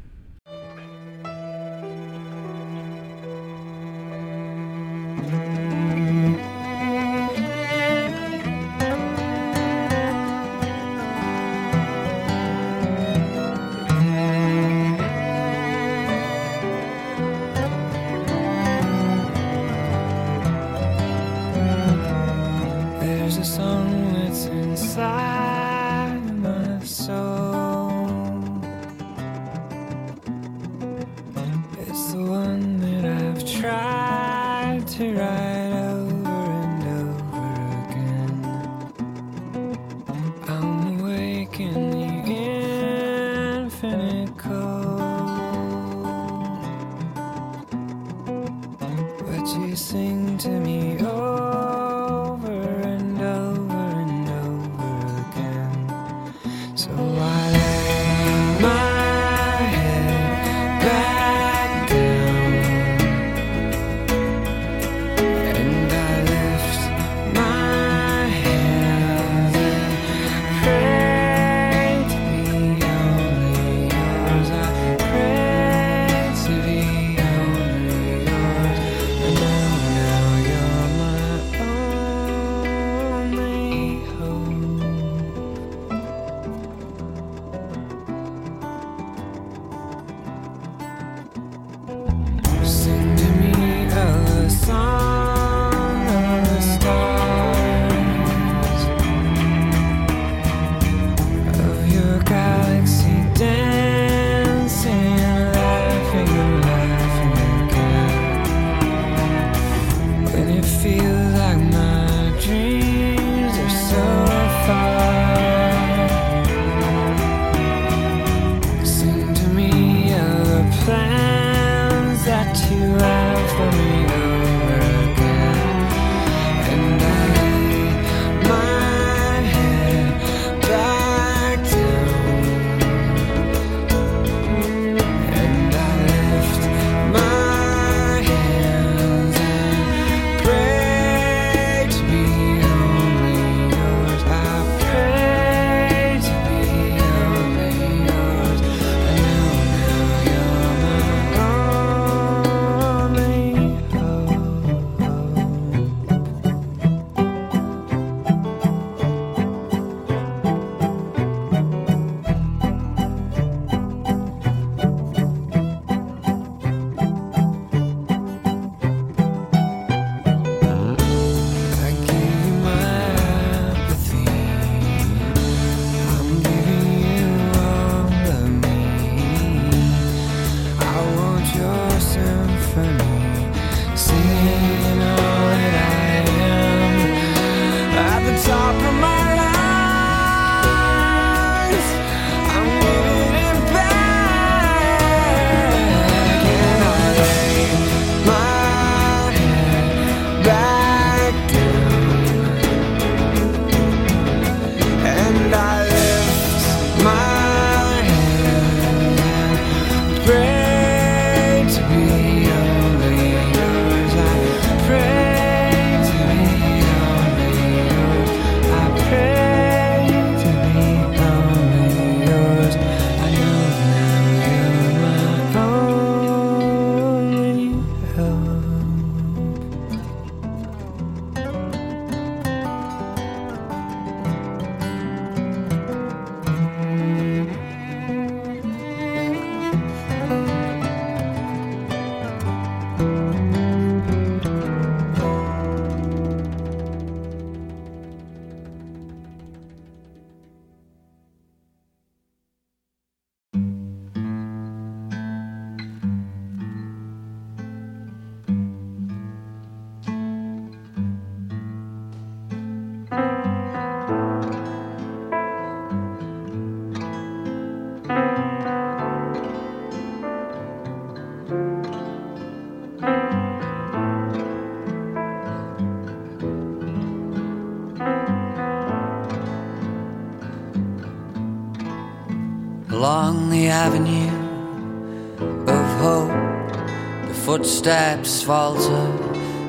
Footsteps falter,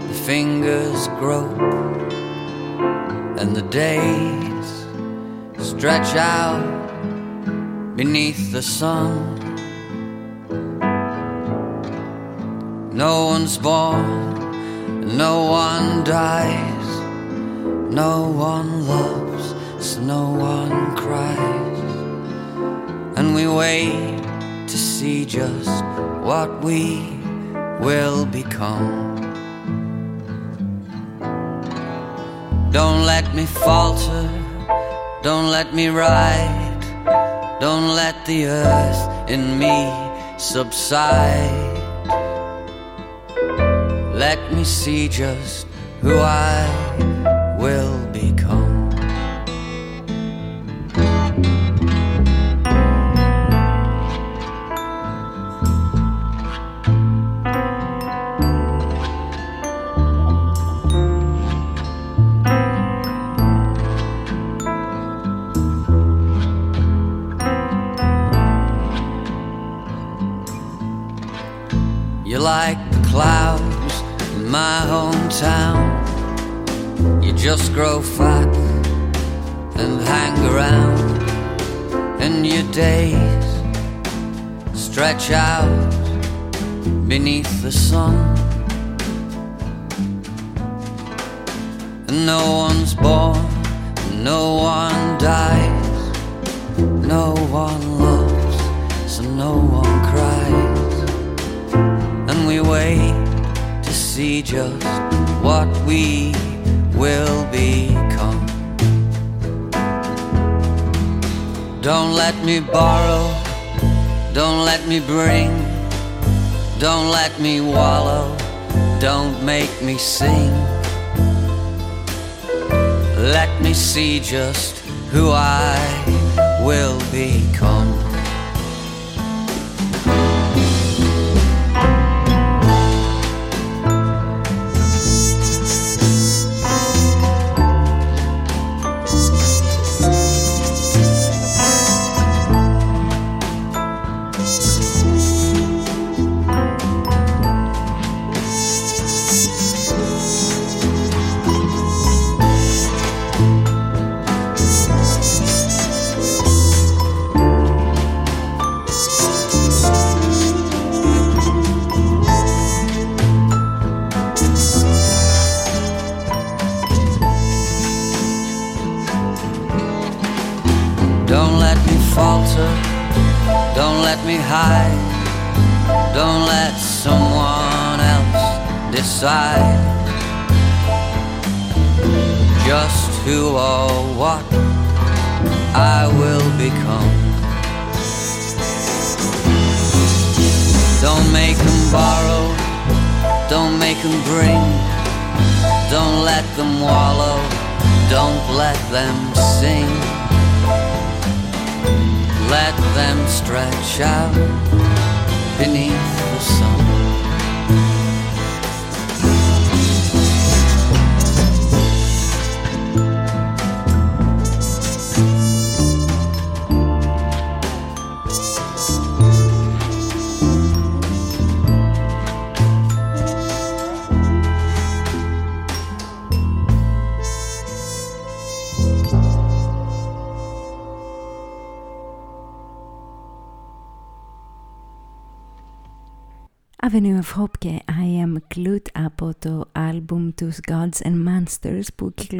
the fingers grope, and the days stretch out beneath the sun. No one's born, no one dies, no one loves, so no one cries. And we wait to see just what we will become. Don't let me falter, don't let me ride, don't let the earth in me subside. Let me see just who I will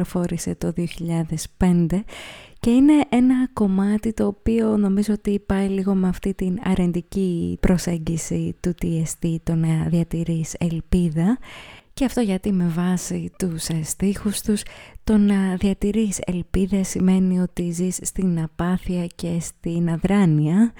κυκλοφόρησε το 2005 και είναι ένα κομμάτι το οποίο νομίζω ότι πάει λίγο με αυτή την αρεντική προσέγγιση του TST το να διατηρείς ελπίδα και αυτό γιατί με βάση τους ε, στίχους τους το να διατηρείς ελπίδα σημαίνει ότι ζεις στην απάθεια και στην αδράνεια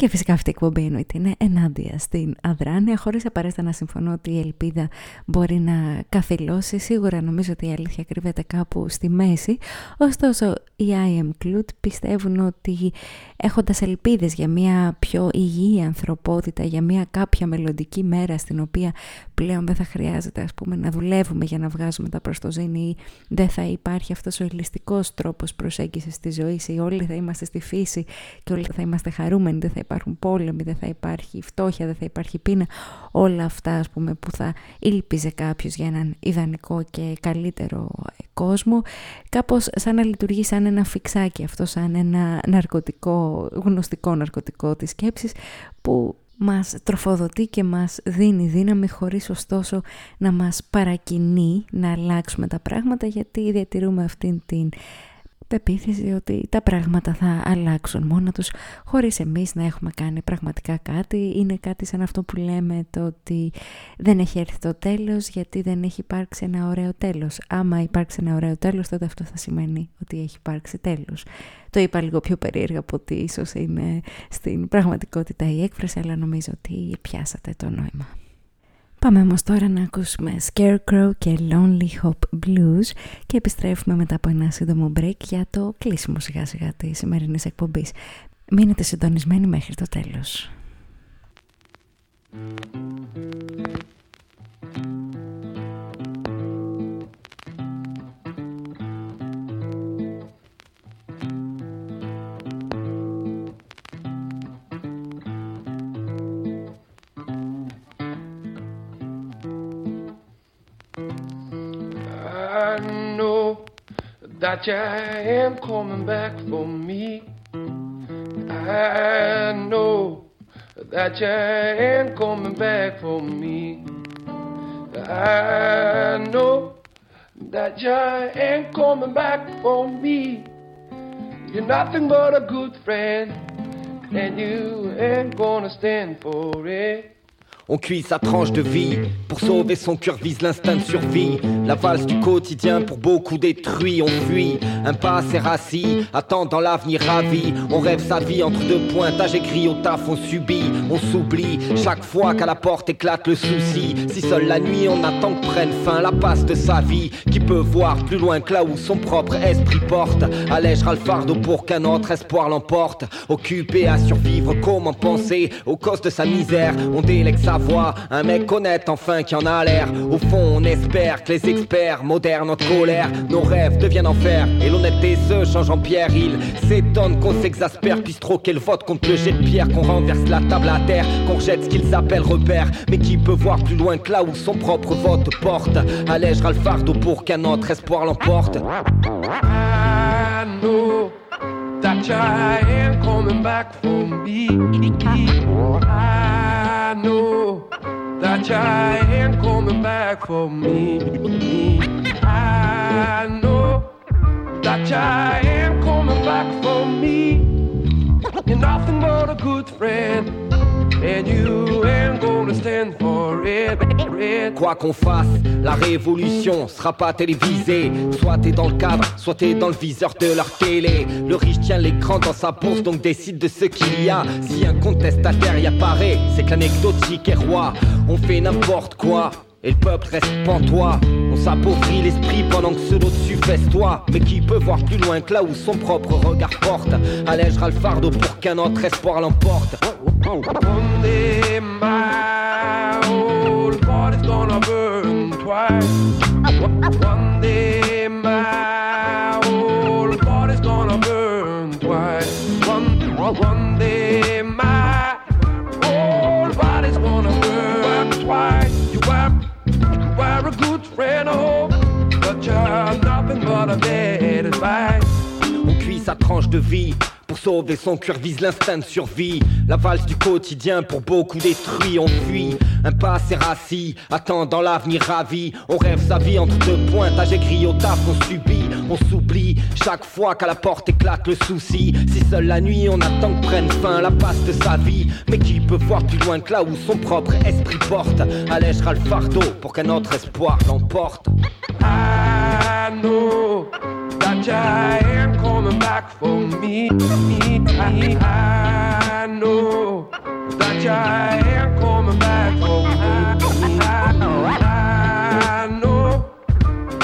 και φυσικά αυτή η εκπομπή εννοείται είναι ενάντια στην αδράνεια, χωρίς απαραίτητα να συμφωνώ ότι η ελπίδα μπορεί να καθυλώσει. Σίγουρα νομίζω ότι η αλήθεια κρύβεται κάπου στη μέση. Ωστόσο, οι I Am Clute πιστεύουν ότι έχοντας ελπίδες για μια πιο υγιή ανθρωπότητα, για μια κάποια μελλοντική μέρα στην οποία πλέον δεν θα χρειάζεται ας πούμε, να δουλεύουμε για να βγάζουμε τα προστοζήνη ή δεν θα υπάρχει αυτός ο ελιστικός τρόπος προσέγγισης της ζωής ή όλοι θα είμαστε στη φύση και όλοι θα είμαστε χαρούμενοι, δεν θα υπάρχουν πόλεμοι, δεν θα υπάρχει φτώχεια, δεν θα υπάρχει πείνα. Όλα αυτά ας πούμε, που θα ήλπιζε κάποιος για έναν ιδανικό και καλύτερο κόσμο. Κάπως σαν να λειτουργεί σαν ένα φιξάκι αυτό, σαν ένα ναρκωτικό, γνωστικό ναρκωτικό της σκέψης που μας τροφοδοτεί και μας δίνει δύναμη χωρίς ωστόσο να μας παρακινεί να αλλάξουμε τα πράγματα γιατί διατηρούμε αυτήν την πεποίθηση ότι τα πράγματα θα αλλάξουν μόνα τους χωρίς εμείς να έχουμε κάνει πραγματικά κάτι. Είναι κάτι σαν αυτό που λέμε το ότι δεν έχει έρθει το τέλος γιατί δεν έχει υπάρξει ένα ωραίο τέλος. Άμα υπάρξει ένα ωραίο τέλος τότε αυτό θα σημαίνει ότι έχει υπάρξει τέλος. Το είπα λίγο πιο περίεργα από ότι ίσως είναι στην πραγματικότητα η έκφραση αλλά νομίζω ότι πιάσατε το νόημα. Πάμε όμως τώρα να ακούσουμε Scarecrow και Lonely Hop Blues και επιστρέφουμε μετά από ένα σύντομο break για το κλείσιμο σιγά σιγά της σημερινής εκπομπής. Μείνετε συντονισμένοι μέχρι το τέλος. That you ain't coming back for me. I know that you ain't coming back for me. I know that you ain't coming back for me. You're nothing but a good friend, and you ain't gonna stand for it. On cuit sa tranche de vie. Pour sauver son cœur vise l'instinct de survie. La valse du quotidien pour beaucoup détruit. On fuit, un passé rassis, attendant l'avenir ravi. On rêve sa vie entre deux pointages écrits au taf, on subit, on s'oublie. Chaque fois qu'à la porte éclate le souci. Si seule la nuit on attend que prenne fin la passe de sa vie. Qui peut voir plus loin que là où son propre esprit porte. Allègera le fardeau pour qu'un autre espoir l'emporte. Occupé à survivre, comment penser aux causes de sa misère? On délègue sa un mec honnête enfin qui en a l'air. Au fond, on espère que les experts modèrent notre colère. Nos rêves deviennent enfer et l'honnêteté se change en pierre. Il s'étonne qu'on s'exaspère, puisse troquer le vote contre le jet de pierre, qu'on renverse la table à terre, qu'on rejette ce qu'ils appellent repère. Mais qui peut voir plus loin que là où son propre vote porte? Allègera le fardeau pour qu'un autre espoir l'emporte. Know that you ain't coming back for me. I know that you ain't coming back for me. You're nothing but a good friend, and you gonna stand for it. Quoi qu'on fasse, la révolution sera pas télévisée. Soit t'es dans le cadre, soit t'es dans le viseur de leur télé. Le riche tient l'écran dans sa bourse, donc décide de ce qu'il y a. Si un contestataire y apparaît, c'est que l'anecdotique est roi. On fait n'importe quoi. Et le peuple reste pantois. On s'appauvrit l'esprit pendant que ceux d'au-dessus festoient Mais qui peut voir plus loin que là où son propre regard porte? Allègera le fardeau pour qu'un autre espoir l'emporte On cuit sa tranche de vie pour sauver son cœur vise l'instinct de survie. La valse du quotidien pour beaucoup détruit. On fuit, un passé rassis, attendant l'avenir ravi. On rêve sa vie entre deux pointages écrits au taf, on subit, on s'oublie. Chaque fois qu'à la porte éclate le souci. Si seule la nuit on attend que prenne fin la passe de sa vie. Mais qui peut voir plus loin que là où son propre esprit porte? Allègera le fardeau pour qu'un autre espoir l'emporte. Know you ain't coming back for me. I know that you ain't coming back for me. I know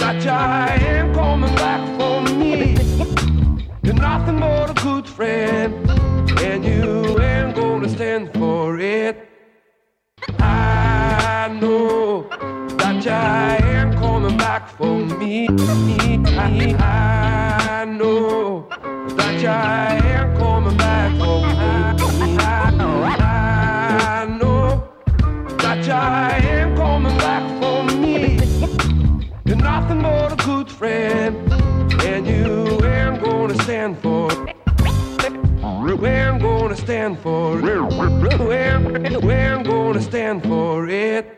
that you ain't coming back for me. You're nothing but a good friend, and you ain't gonna stand for it. I know that you ain't coming back for me. I shy. I'm coming back for you. I, I know that I am coming back for me. You're nothing but a good friend, and you am gonna stand for. We're gonna stand for it. We're, gonna stand for it.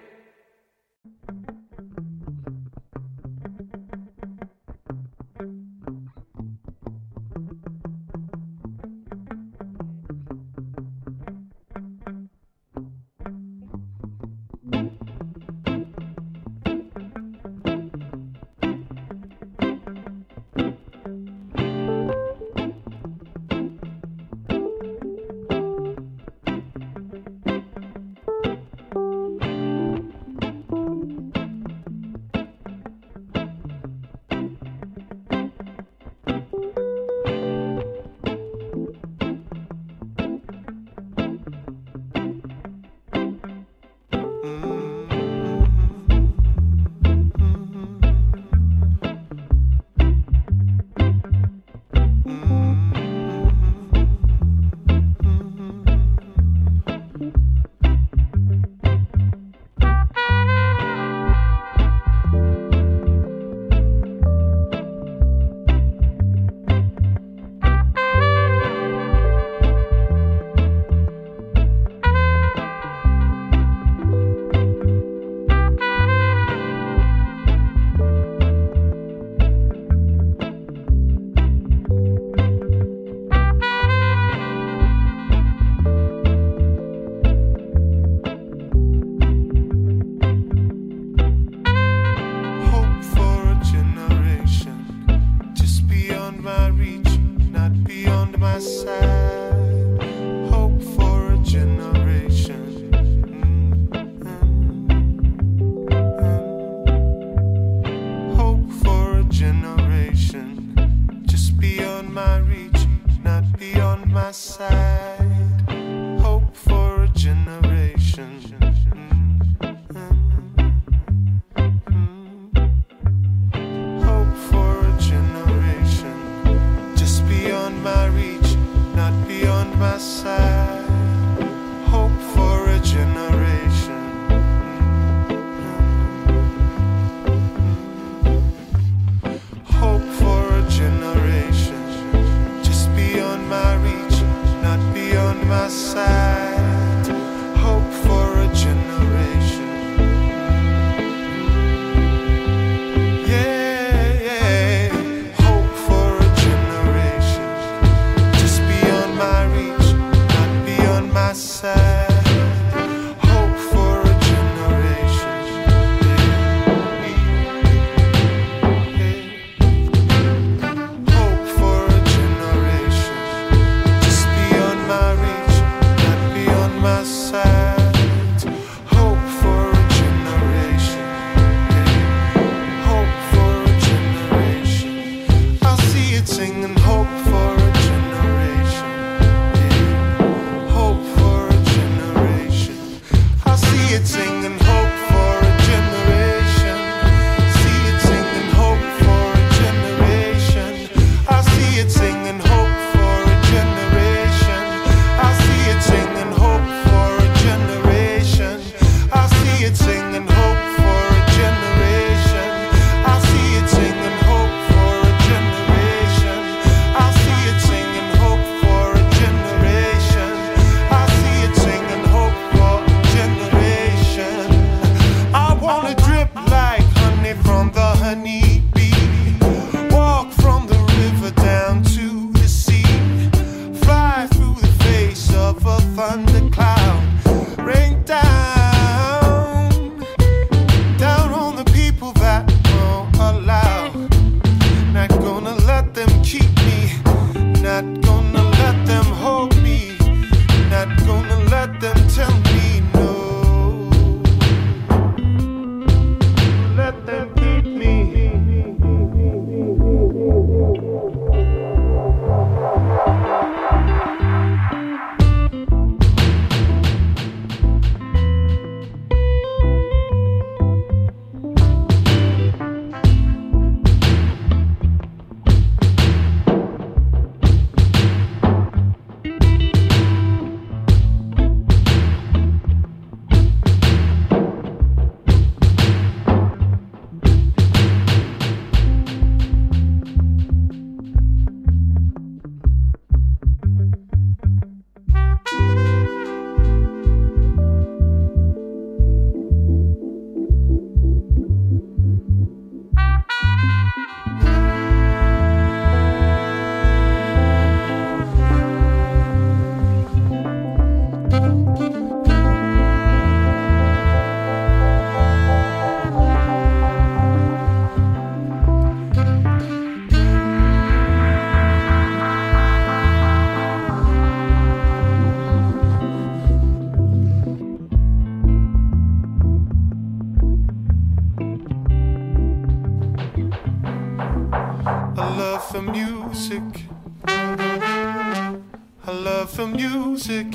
Music.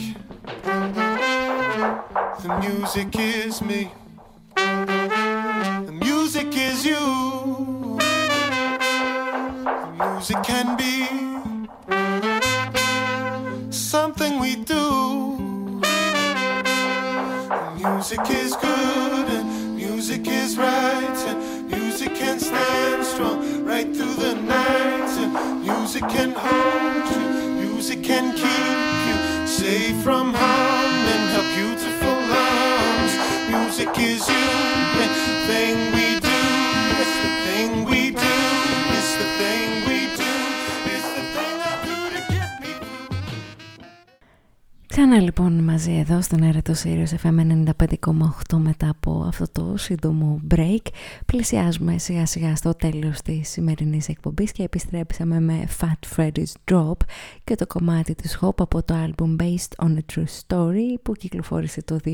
The music is me. The music is you. The music can be something we do. The music is good and music is right and music can stand strong right through the night and music can hold you music can keep safe from harm in her beautiful arms. Music is you thing we do Ξανά λοιπόν μαζί εδώ στον αέρα του Sirius FM 95,8 μετά από αυτό το σύντομο break πλησιάζουμε σιγά σιγά στο τέλος της σημερινής εκπομπής και επιστρέψαμε με Fat Freddy's Drop και το κομμάτι της Hop από το album Based on a True Story που κυκλοφόρησε το 2005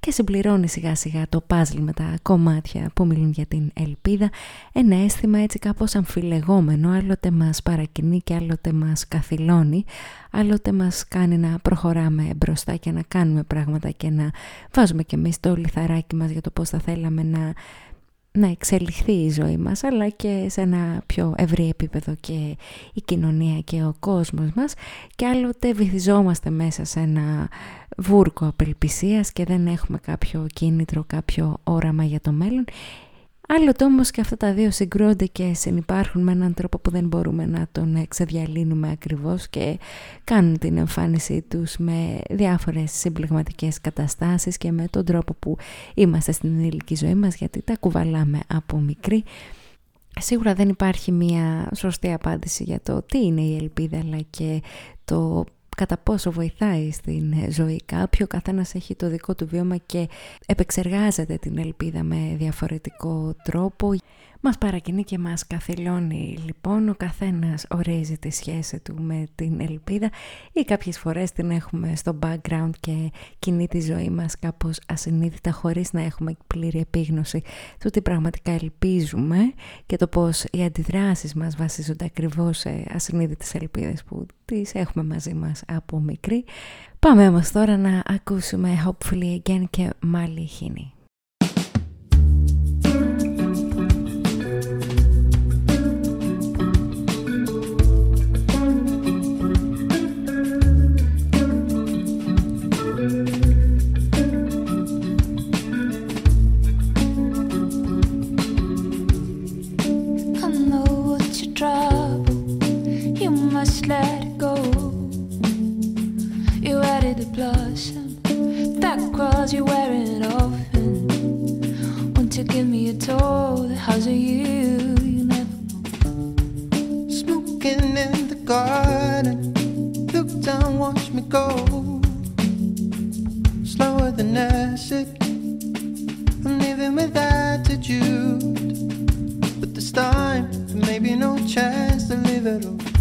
και συμπληρώνει σιγά σιγά το puzzle με τα κομμάτια που μιλούν για την ελπίδα. Ένα αίσθημα έτσι κάπως αμφιλεγόμενο άλλοτε μας παρακινεί και άλλοτε μας καθυλώνει άλλοτε μας κάνει να προχωράμε μπροστά και να κάνουμε πράγματα και να βάζουμε και εμείς το λιθαράκι μας για το πώς θα θέλαμε να, να εξελιχθεί η ζωή μας αλλά και σε ένα πιο ευρύ επίπεδο και η κοινωνία και ο κόσμος μας. Και άλλοτε βυθιζόμαστε μέσα σε ένα βούρκο απελπισίας και δεν έχουμε κάποιο κίνητρο, κάποιο όραμα για το μέλλον Άλλοτε όμως και αυτά τα δύο συγκρούνται και συνυπάρχουν με έναν τρόπο που δεν μπορούμε να τον ξεδιαλύνουμε ακριβώς και κάνουν την εμφάνισή τους με διάφορες συμπληγματικές καταστάσεις και με τον τρόπο που είμαστε στην ηλική ζωή μας γιατί τα κουβαλάμε από μικρή. Σίγουρα δεν υπάρχει μια σωστή απάντηση για το τι είναι η ελπίδα αλλά και το κατά πόσο βοηθάει στην ζωή κάποιου. Ο καθένας έχει το δικό του βίωμα και επεξεργάζεται την ελπίδα με διαφορετικό τρόπο. Μας παρακινεί και μας καθυλώνει λοιπόν, ο καθένας ορίζει τη σχέση του με την ελπίδα ή κάποιες φορές την έχουμε στο background και κινεί τη ζωή μας κάπως ασυνείδητα χωρίς να έχουμε πλήρη επίγνωση του τι πραγματικά ελπίζουμε και το πως οι αντιδράσεις μας βασίζονται ακριβώς σε ασυνείδητες ελπίδες που τις έχουμε μαζί μας από μικρή. Πάμε όμως τώρα να ακούσουμε Hopefully Again και Mali Hini. I blossom. That cross you're wearing often. Want to give me a toll? How's are you? You never Smoking in the garden. Look down, watch me go. Slower than acid. I'm living with attitude. But this time, there may be no chance to live at all.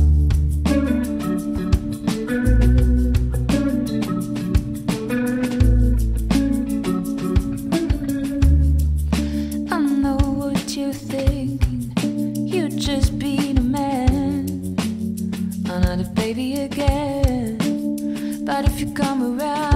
Just beat a man. Another baby again. But if you come around,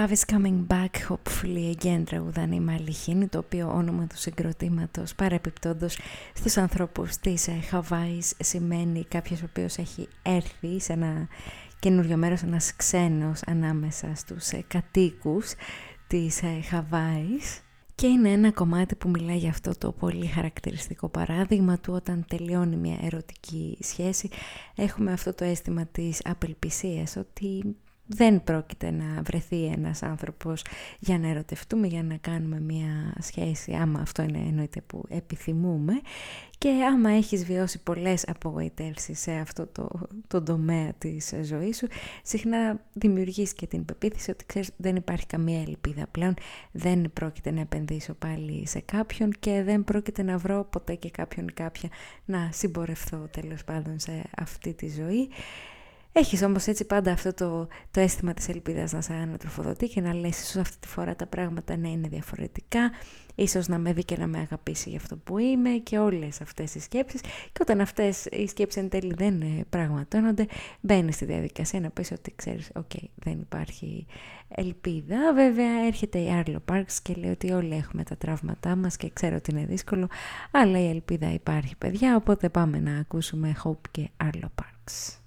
Love is coming back, hopefully again, τραγουδάνε η Μαλιχίνη, το οποίο όνομα του συγκροτήματος παρεπιπτόντος στους ανθρώπους της ε, Χαβάης σημαίνει κάποιος ο οποίος έχει έρθει σε ένα καινούριο μέρος, ένας ξένος ανάμεσα στους ε, κατοίκους της ε, Χαβάης. Και είναι ένα κομμάτι που μιλάει για αυτό το πολύ χαρακτηριστικό παράδειγμα του όταν τελειώνει μια ερωτική σχέση. Έχουμε αυτό το αίσθημα της απελπισίας ότι δεν πρόκειται να βρεθεί ένας άνθρωπος για να ερωτευτούμε, για να κάνουμε μια σχέση, άμα αυτό είναι εννοείται που επιθυμούμε και άμα έχεις βιώσει πολλές απογοητεύσεις σε αυτό το, το τομέα της ζωής σου, συχνά δημιουργείς και την πεποίθηση ότι ξέρεις δεν υπάρχει καμία ελπίδα πλέον, δεν πρόκειται να επενδύσω πάλι σε κάποιον και δεν πρόκειται να βρω ποτέ και κάποιον ή κάποια να συμπορευθώ τέλος πάντων σε αυτή τη ζωή. Έχεις όμως έτσι πάντα αυτό το, το αίσθημα της ελπίδας να σε ανατροφοδοτεί και να λες ίσως αυτή τη φορά τα πράγματα να είναι διαφορετικά, ίσως να με δει και να με αγαπήσει για αυτό που είμαι και όλες αυτές οι σκέψεις. Και όταν αυτές οι σκέψεις εν τέλει δεν ε, πραγματώνονται μπαίνεις στη διαδικασία να πεις ότι ξέρεις οκ δεν υπάρχει ελπίδα βέβαια έρχεται η Arlo Parks και λέει ότι όλοι έχουμε τα τραύματά μας και ξέρω ότι είναι δύσκολο αλλά η ελπίδα υπάρχει παιδιά οπότε πάμε να ακούσουμε Hope και Arlo Parks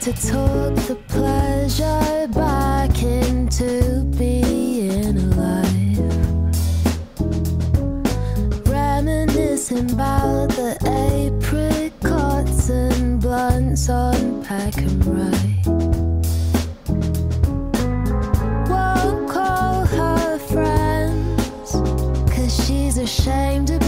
to talk the pleasure back into being alive. Reminiscing about the apricots and blunts on and ride. Won't call her friends, cause she's ashamed of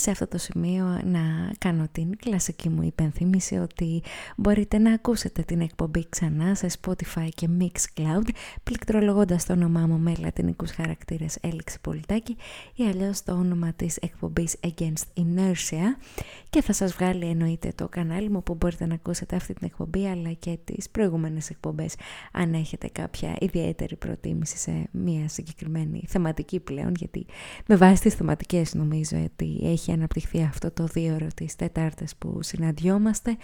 σε αυτό το σημείο να κάνω την κλασική μου υπενθύμηση ότι μπορείτε να ακούσετε την εκπομπή ξανά σε Spotify και Mixcloud πληκτρολογώντας το όνομά μου με λατινικούς χαρακτήρες Έλεξη Πολιτάκη ή αλλιώς το όνομα της εκπομπής Against Inertia. Και θα σας βγάλει εννοείται το κανάλι μου που μπορείτε να ακούσετε αυτή την εκπομπή αλλά και τις προηγούμενες εκπομπές αν έχετε κάποια ιδιαίτερη προτίμηση σε μια συγκεκριμένη θεματική πλέον γιατί με βάση τις θεματικές νομίζω ότι έχει αναπτυχθεί αυτό το δύο ώρο τις Τετάρτες που συναντιόμαστε.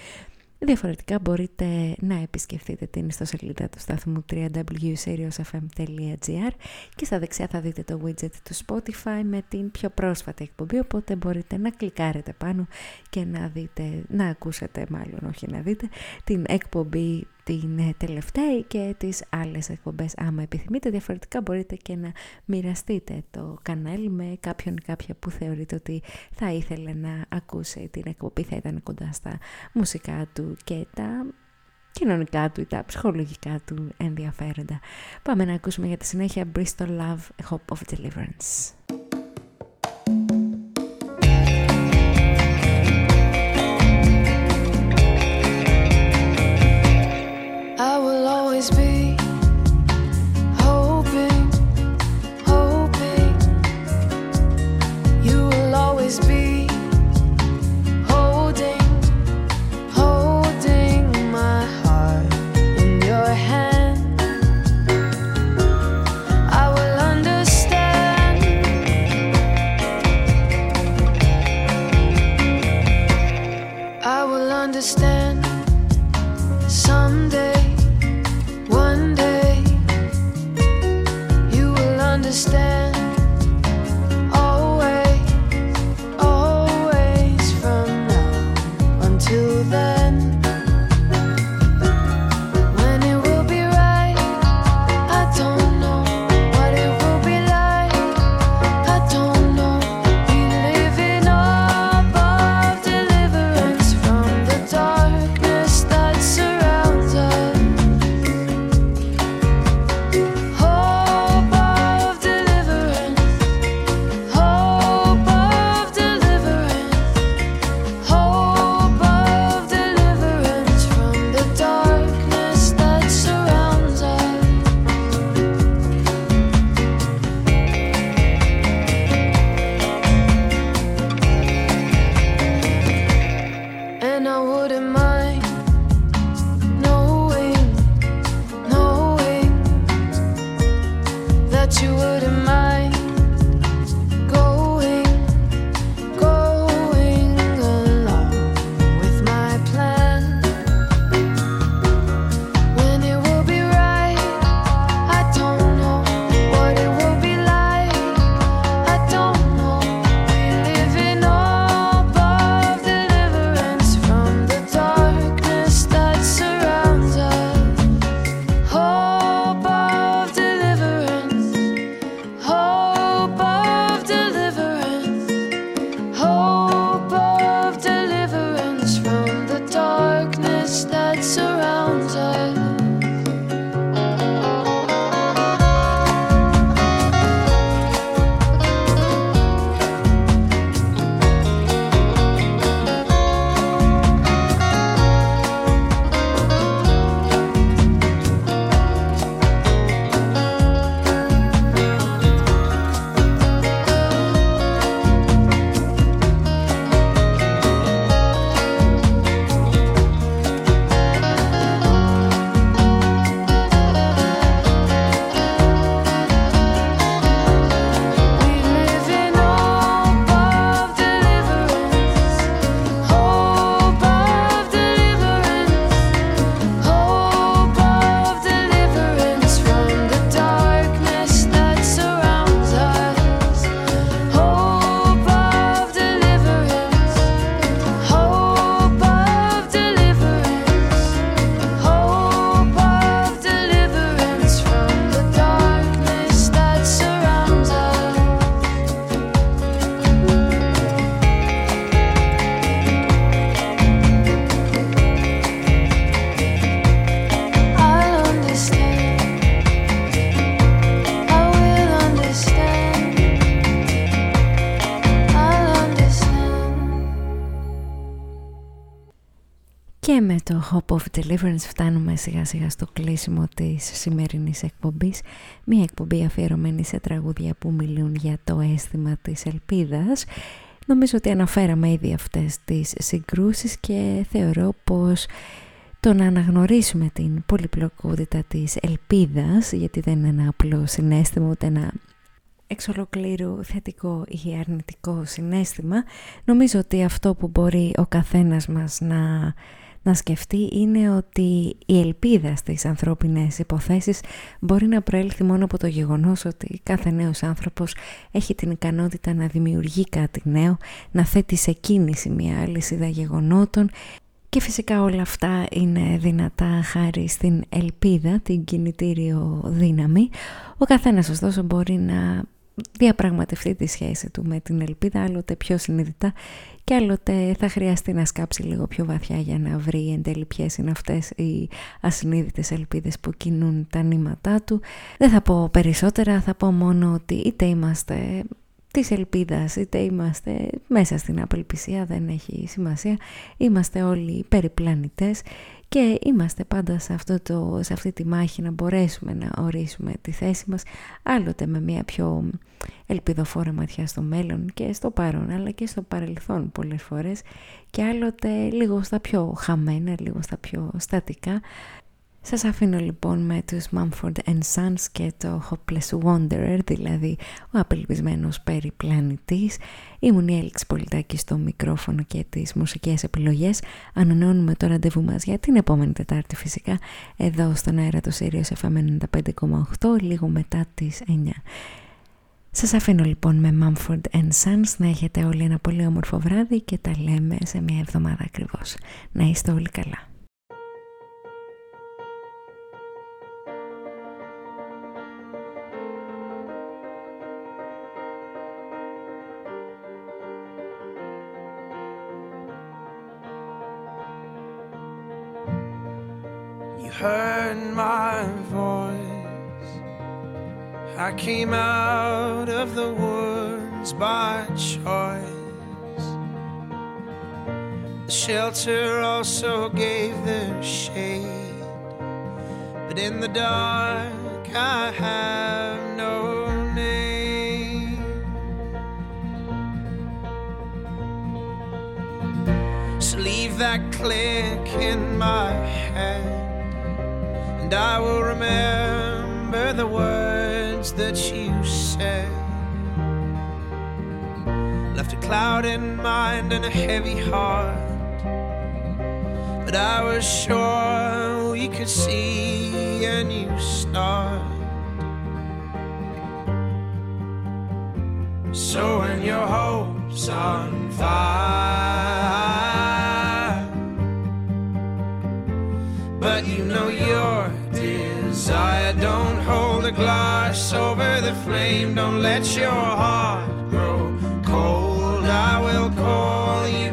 Διαφορετικά μπορείτε να επισκεφτείτε την ιστοσελίδα του σταθμού www.seriosfm.gr και στα δεξιά θα δείτε το widget του Spotify με την πιο πρόσφατη εκπομπή οπότε μπορείτε να κλικάρετε πάνω και να δείτε, να ακούσετε μάλλον όχι να δείτε την εκπομπή την ε, τελευταία και τις άλλες εκπομπές άμα επιθυμείτε διαφορετικά μπορείτε και να μοιραστείτε το κανάλι με κάποιον ή κάποια που θεωρείτε ότι θα ήθελε να ακούσει την εκπομπή θα ήταν κοντά στα μουσικά του και τα κοινωνικά του ή τα ψυχολογικά του ενδιαφέροντα. Πάμε να ακούσουμε για τη συνέχεια Bristol Love Hope of Deliverance. I will always be hoping, hoping. You will always be Και με το Hope of Deliverance φτάνουμε σιγά σιγά στο κλείσιμο της σημερινής εκπομπής. Μία εκπομπή αφιερωμένη σε τραγούδια που μιλούν για το αίσθημα της ελπίδας. Νομίζω ότι αναφέραμε ήδη αυτές τις συγκρούσεις και θεωρώ πως το να αναγνωρίσουμε την πολυπλοκότητα της ελπίδας, γιατί δεν είναι ένα απλό συνέστημα ούτε ένα εξ ολοκλήρου θετικό ή αρνητικό συνέστημα, νομίζω ότι αυτό που μπορεί ο καθένας μας να να σκεφτεί είναι ότι η ελπίδα στις ανθρώπινες υποθέσεις μπορεί να προέλθει μόνο από το γεγονός ότι κάθε νέος άνθρωπος έχει την ικανότητα να δημιουργεί κάτι νέο, να θέτει σε κίνηση μια αλυσίδα γεγονότων και φυσικά όλα αυτά είναι δυνατά χάρη στην ελπίδα, την κινητήριο δύναμη. Ο καθένας ωστόσο μπορεί να διαπραγματευτεί τη σχέση του με την ελπίδα άλλοτε πιο συνειδητά και άλλοτε θα χρειαστεί να σκάψει λίγο πιο βαθιά για να βρει εν τέλει ποιες είναι αυτές οι ασυνείδητες ελπίδες που κινούν τα νήματά του. Δεν θα πω περισσότερα, θα πω μόνο ότι είτε είμαστε της ελπίδας είτε είμαστε μέσα στην απελπισία δεν έχει σημασία είμαστε όλοι περιπλανητές και είμαστε πάντα σε, αυτό το, σε αυτή τη μάχη να μπορέσουμε να ορίσουμε τη θέση μας άλλοτε με μια πιο ελπιδοφόρα ματιά στο μέλλον και στο παρόν αλλά και στο παρελθόν πολλές φορές και άλλοτε λίγο στα πιο χαμένα, λίγο στα πιο στατικά σας αφήνω λοιπόν με τους Mumford Sons και το Hopeless Wanderer, δηλαδή ο απελπισμένος περιπλανητής. Ήμουν η Έλξη Πολιτάκη στο μικρόφωνο και τις μουσικές επιλογές. Ανανεώνουμε το ραντεβού μας για την επόμενη Τετάρτη φυσικά, εδώ στον αέρα του Sirius FM 95,8, λίγο μετά τις 9. Σας αφήνω λοιπόν με Mumford Sons να έχετε όλοι ένα πολύ όμορφο βράδυ και τα λέμε σε μια εβδομάδα ακριβώς. Να είστε όλοι καλά. I came out of the woods by choice. The shelter also gave their shade, but in the dark I have no name. So leave that click in my head and I will remember the words that you said. Left a cloud in mind and a heavy heart. But I was sure we could see a new start. So when your hope's on fire, but you know you're desire. Don't hold a glass over the flame. Don't let your heart grow cold. I will call you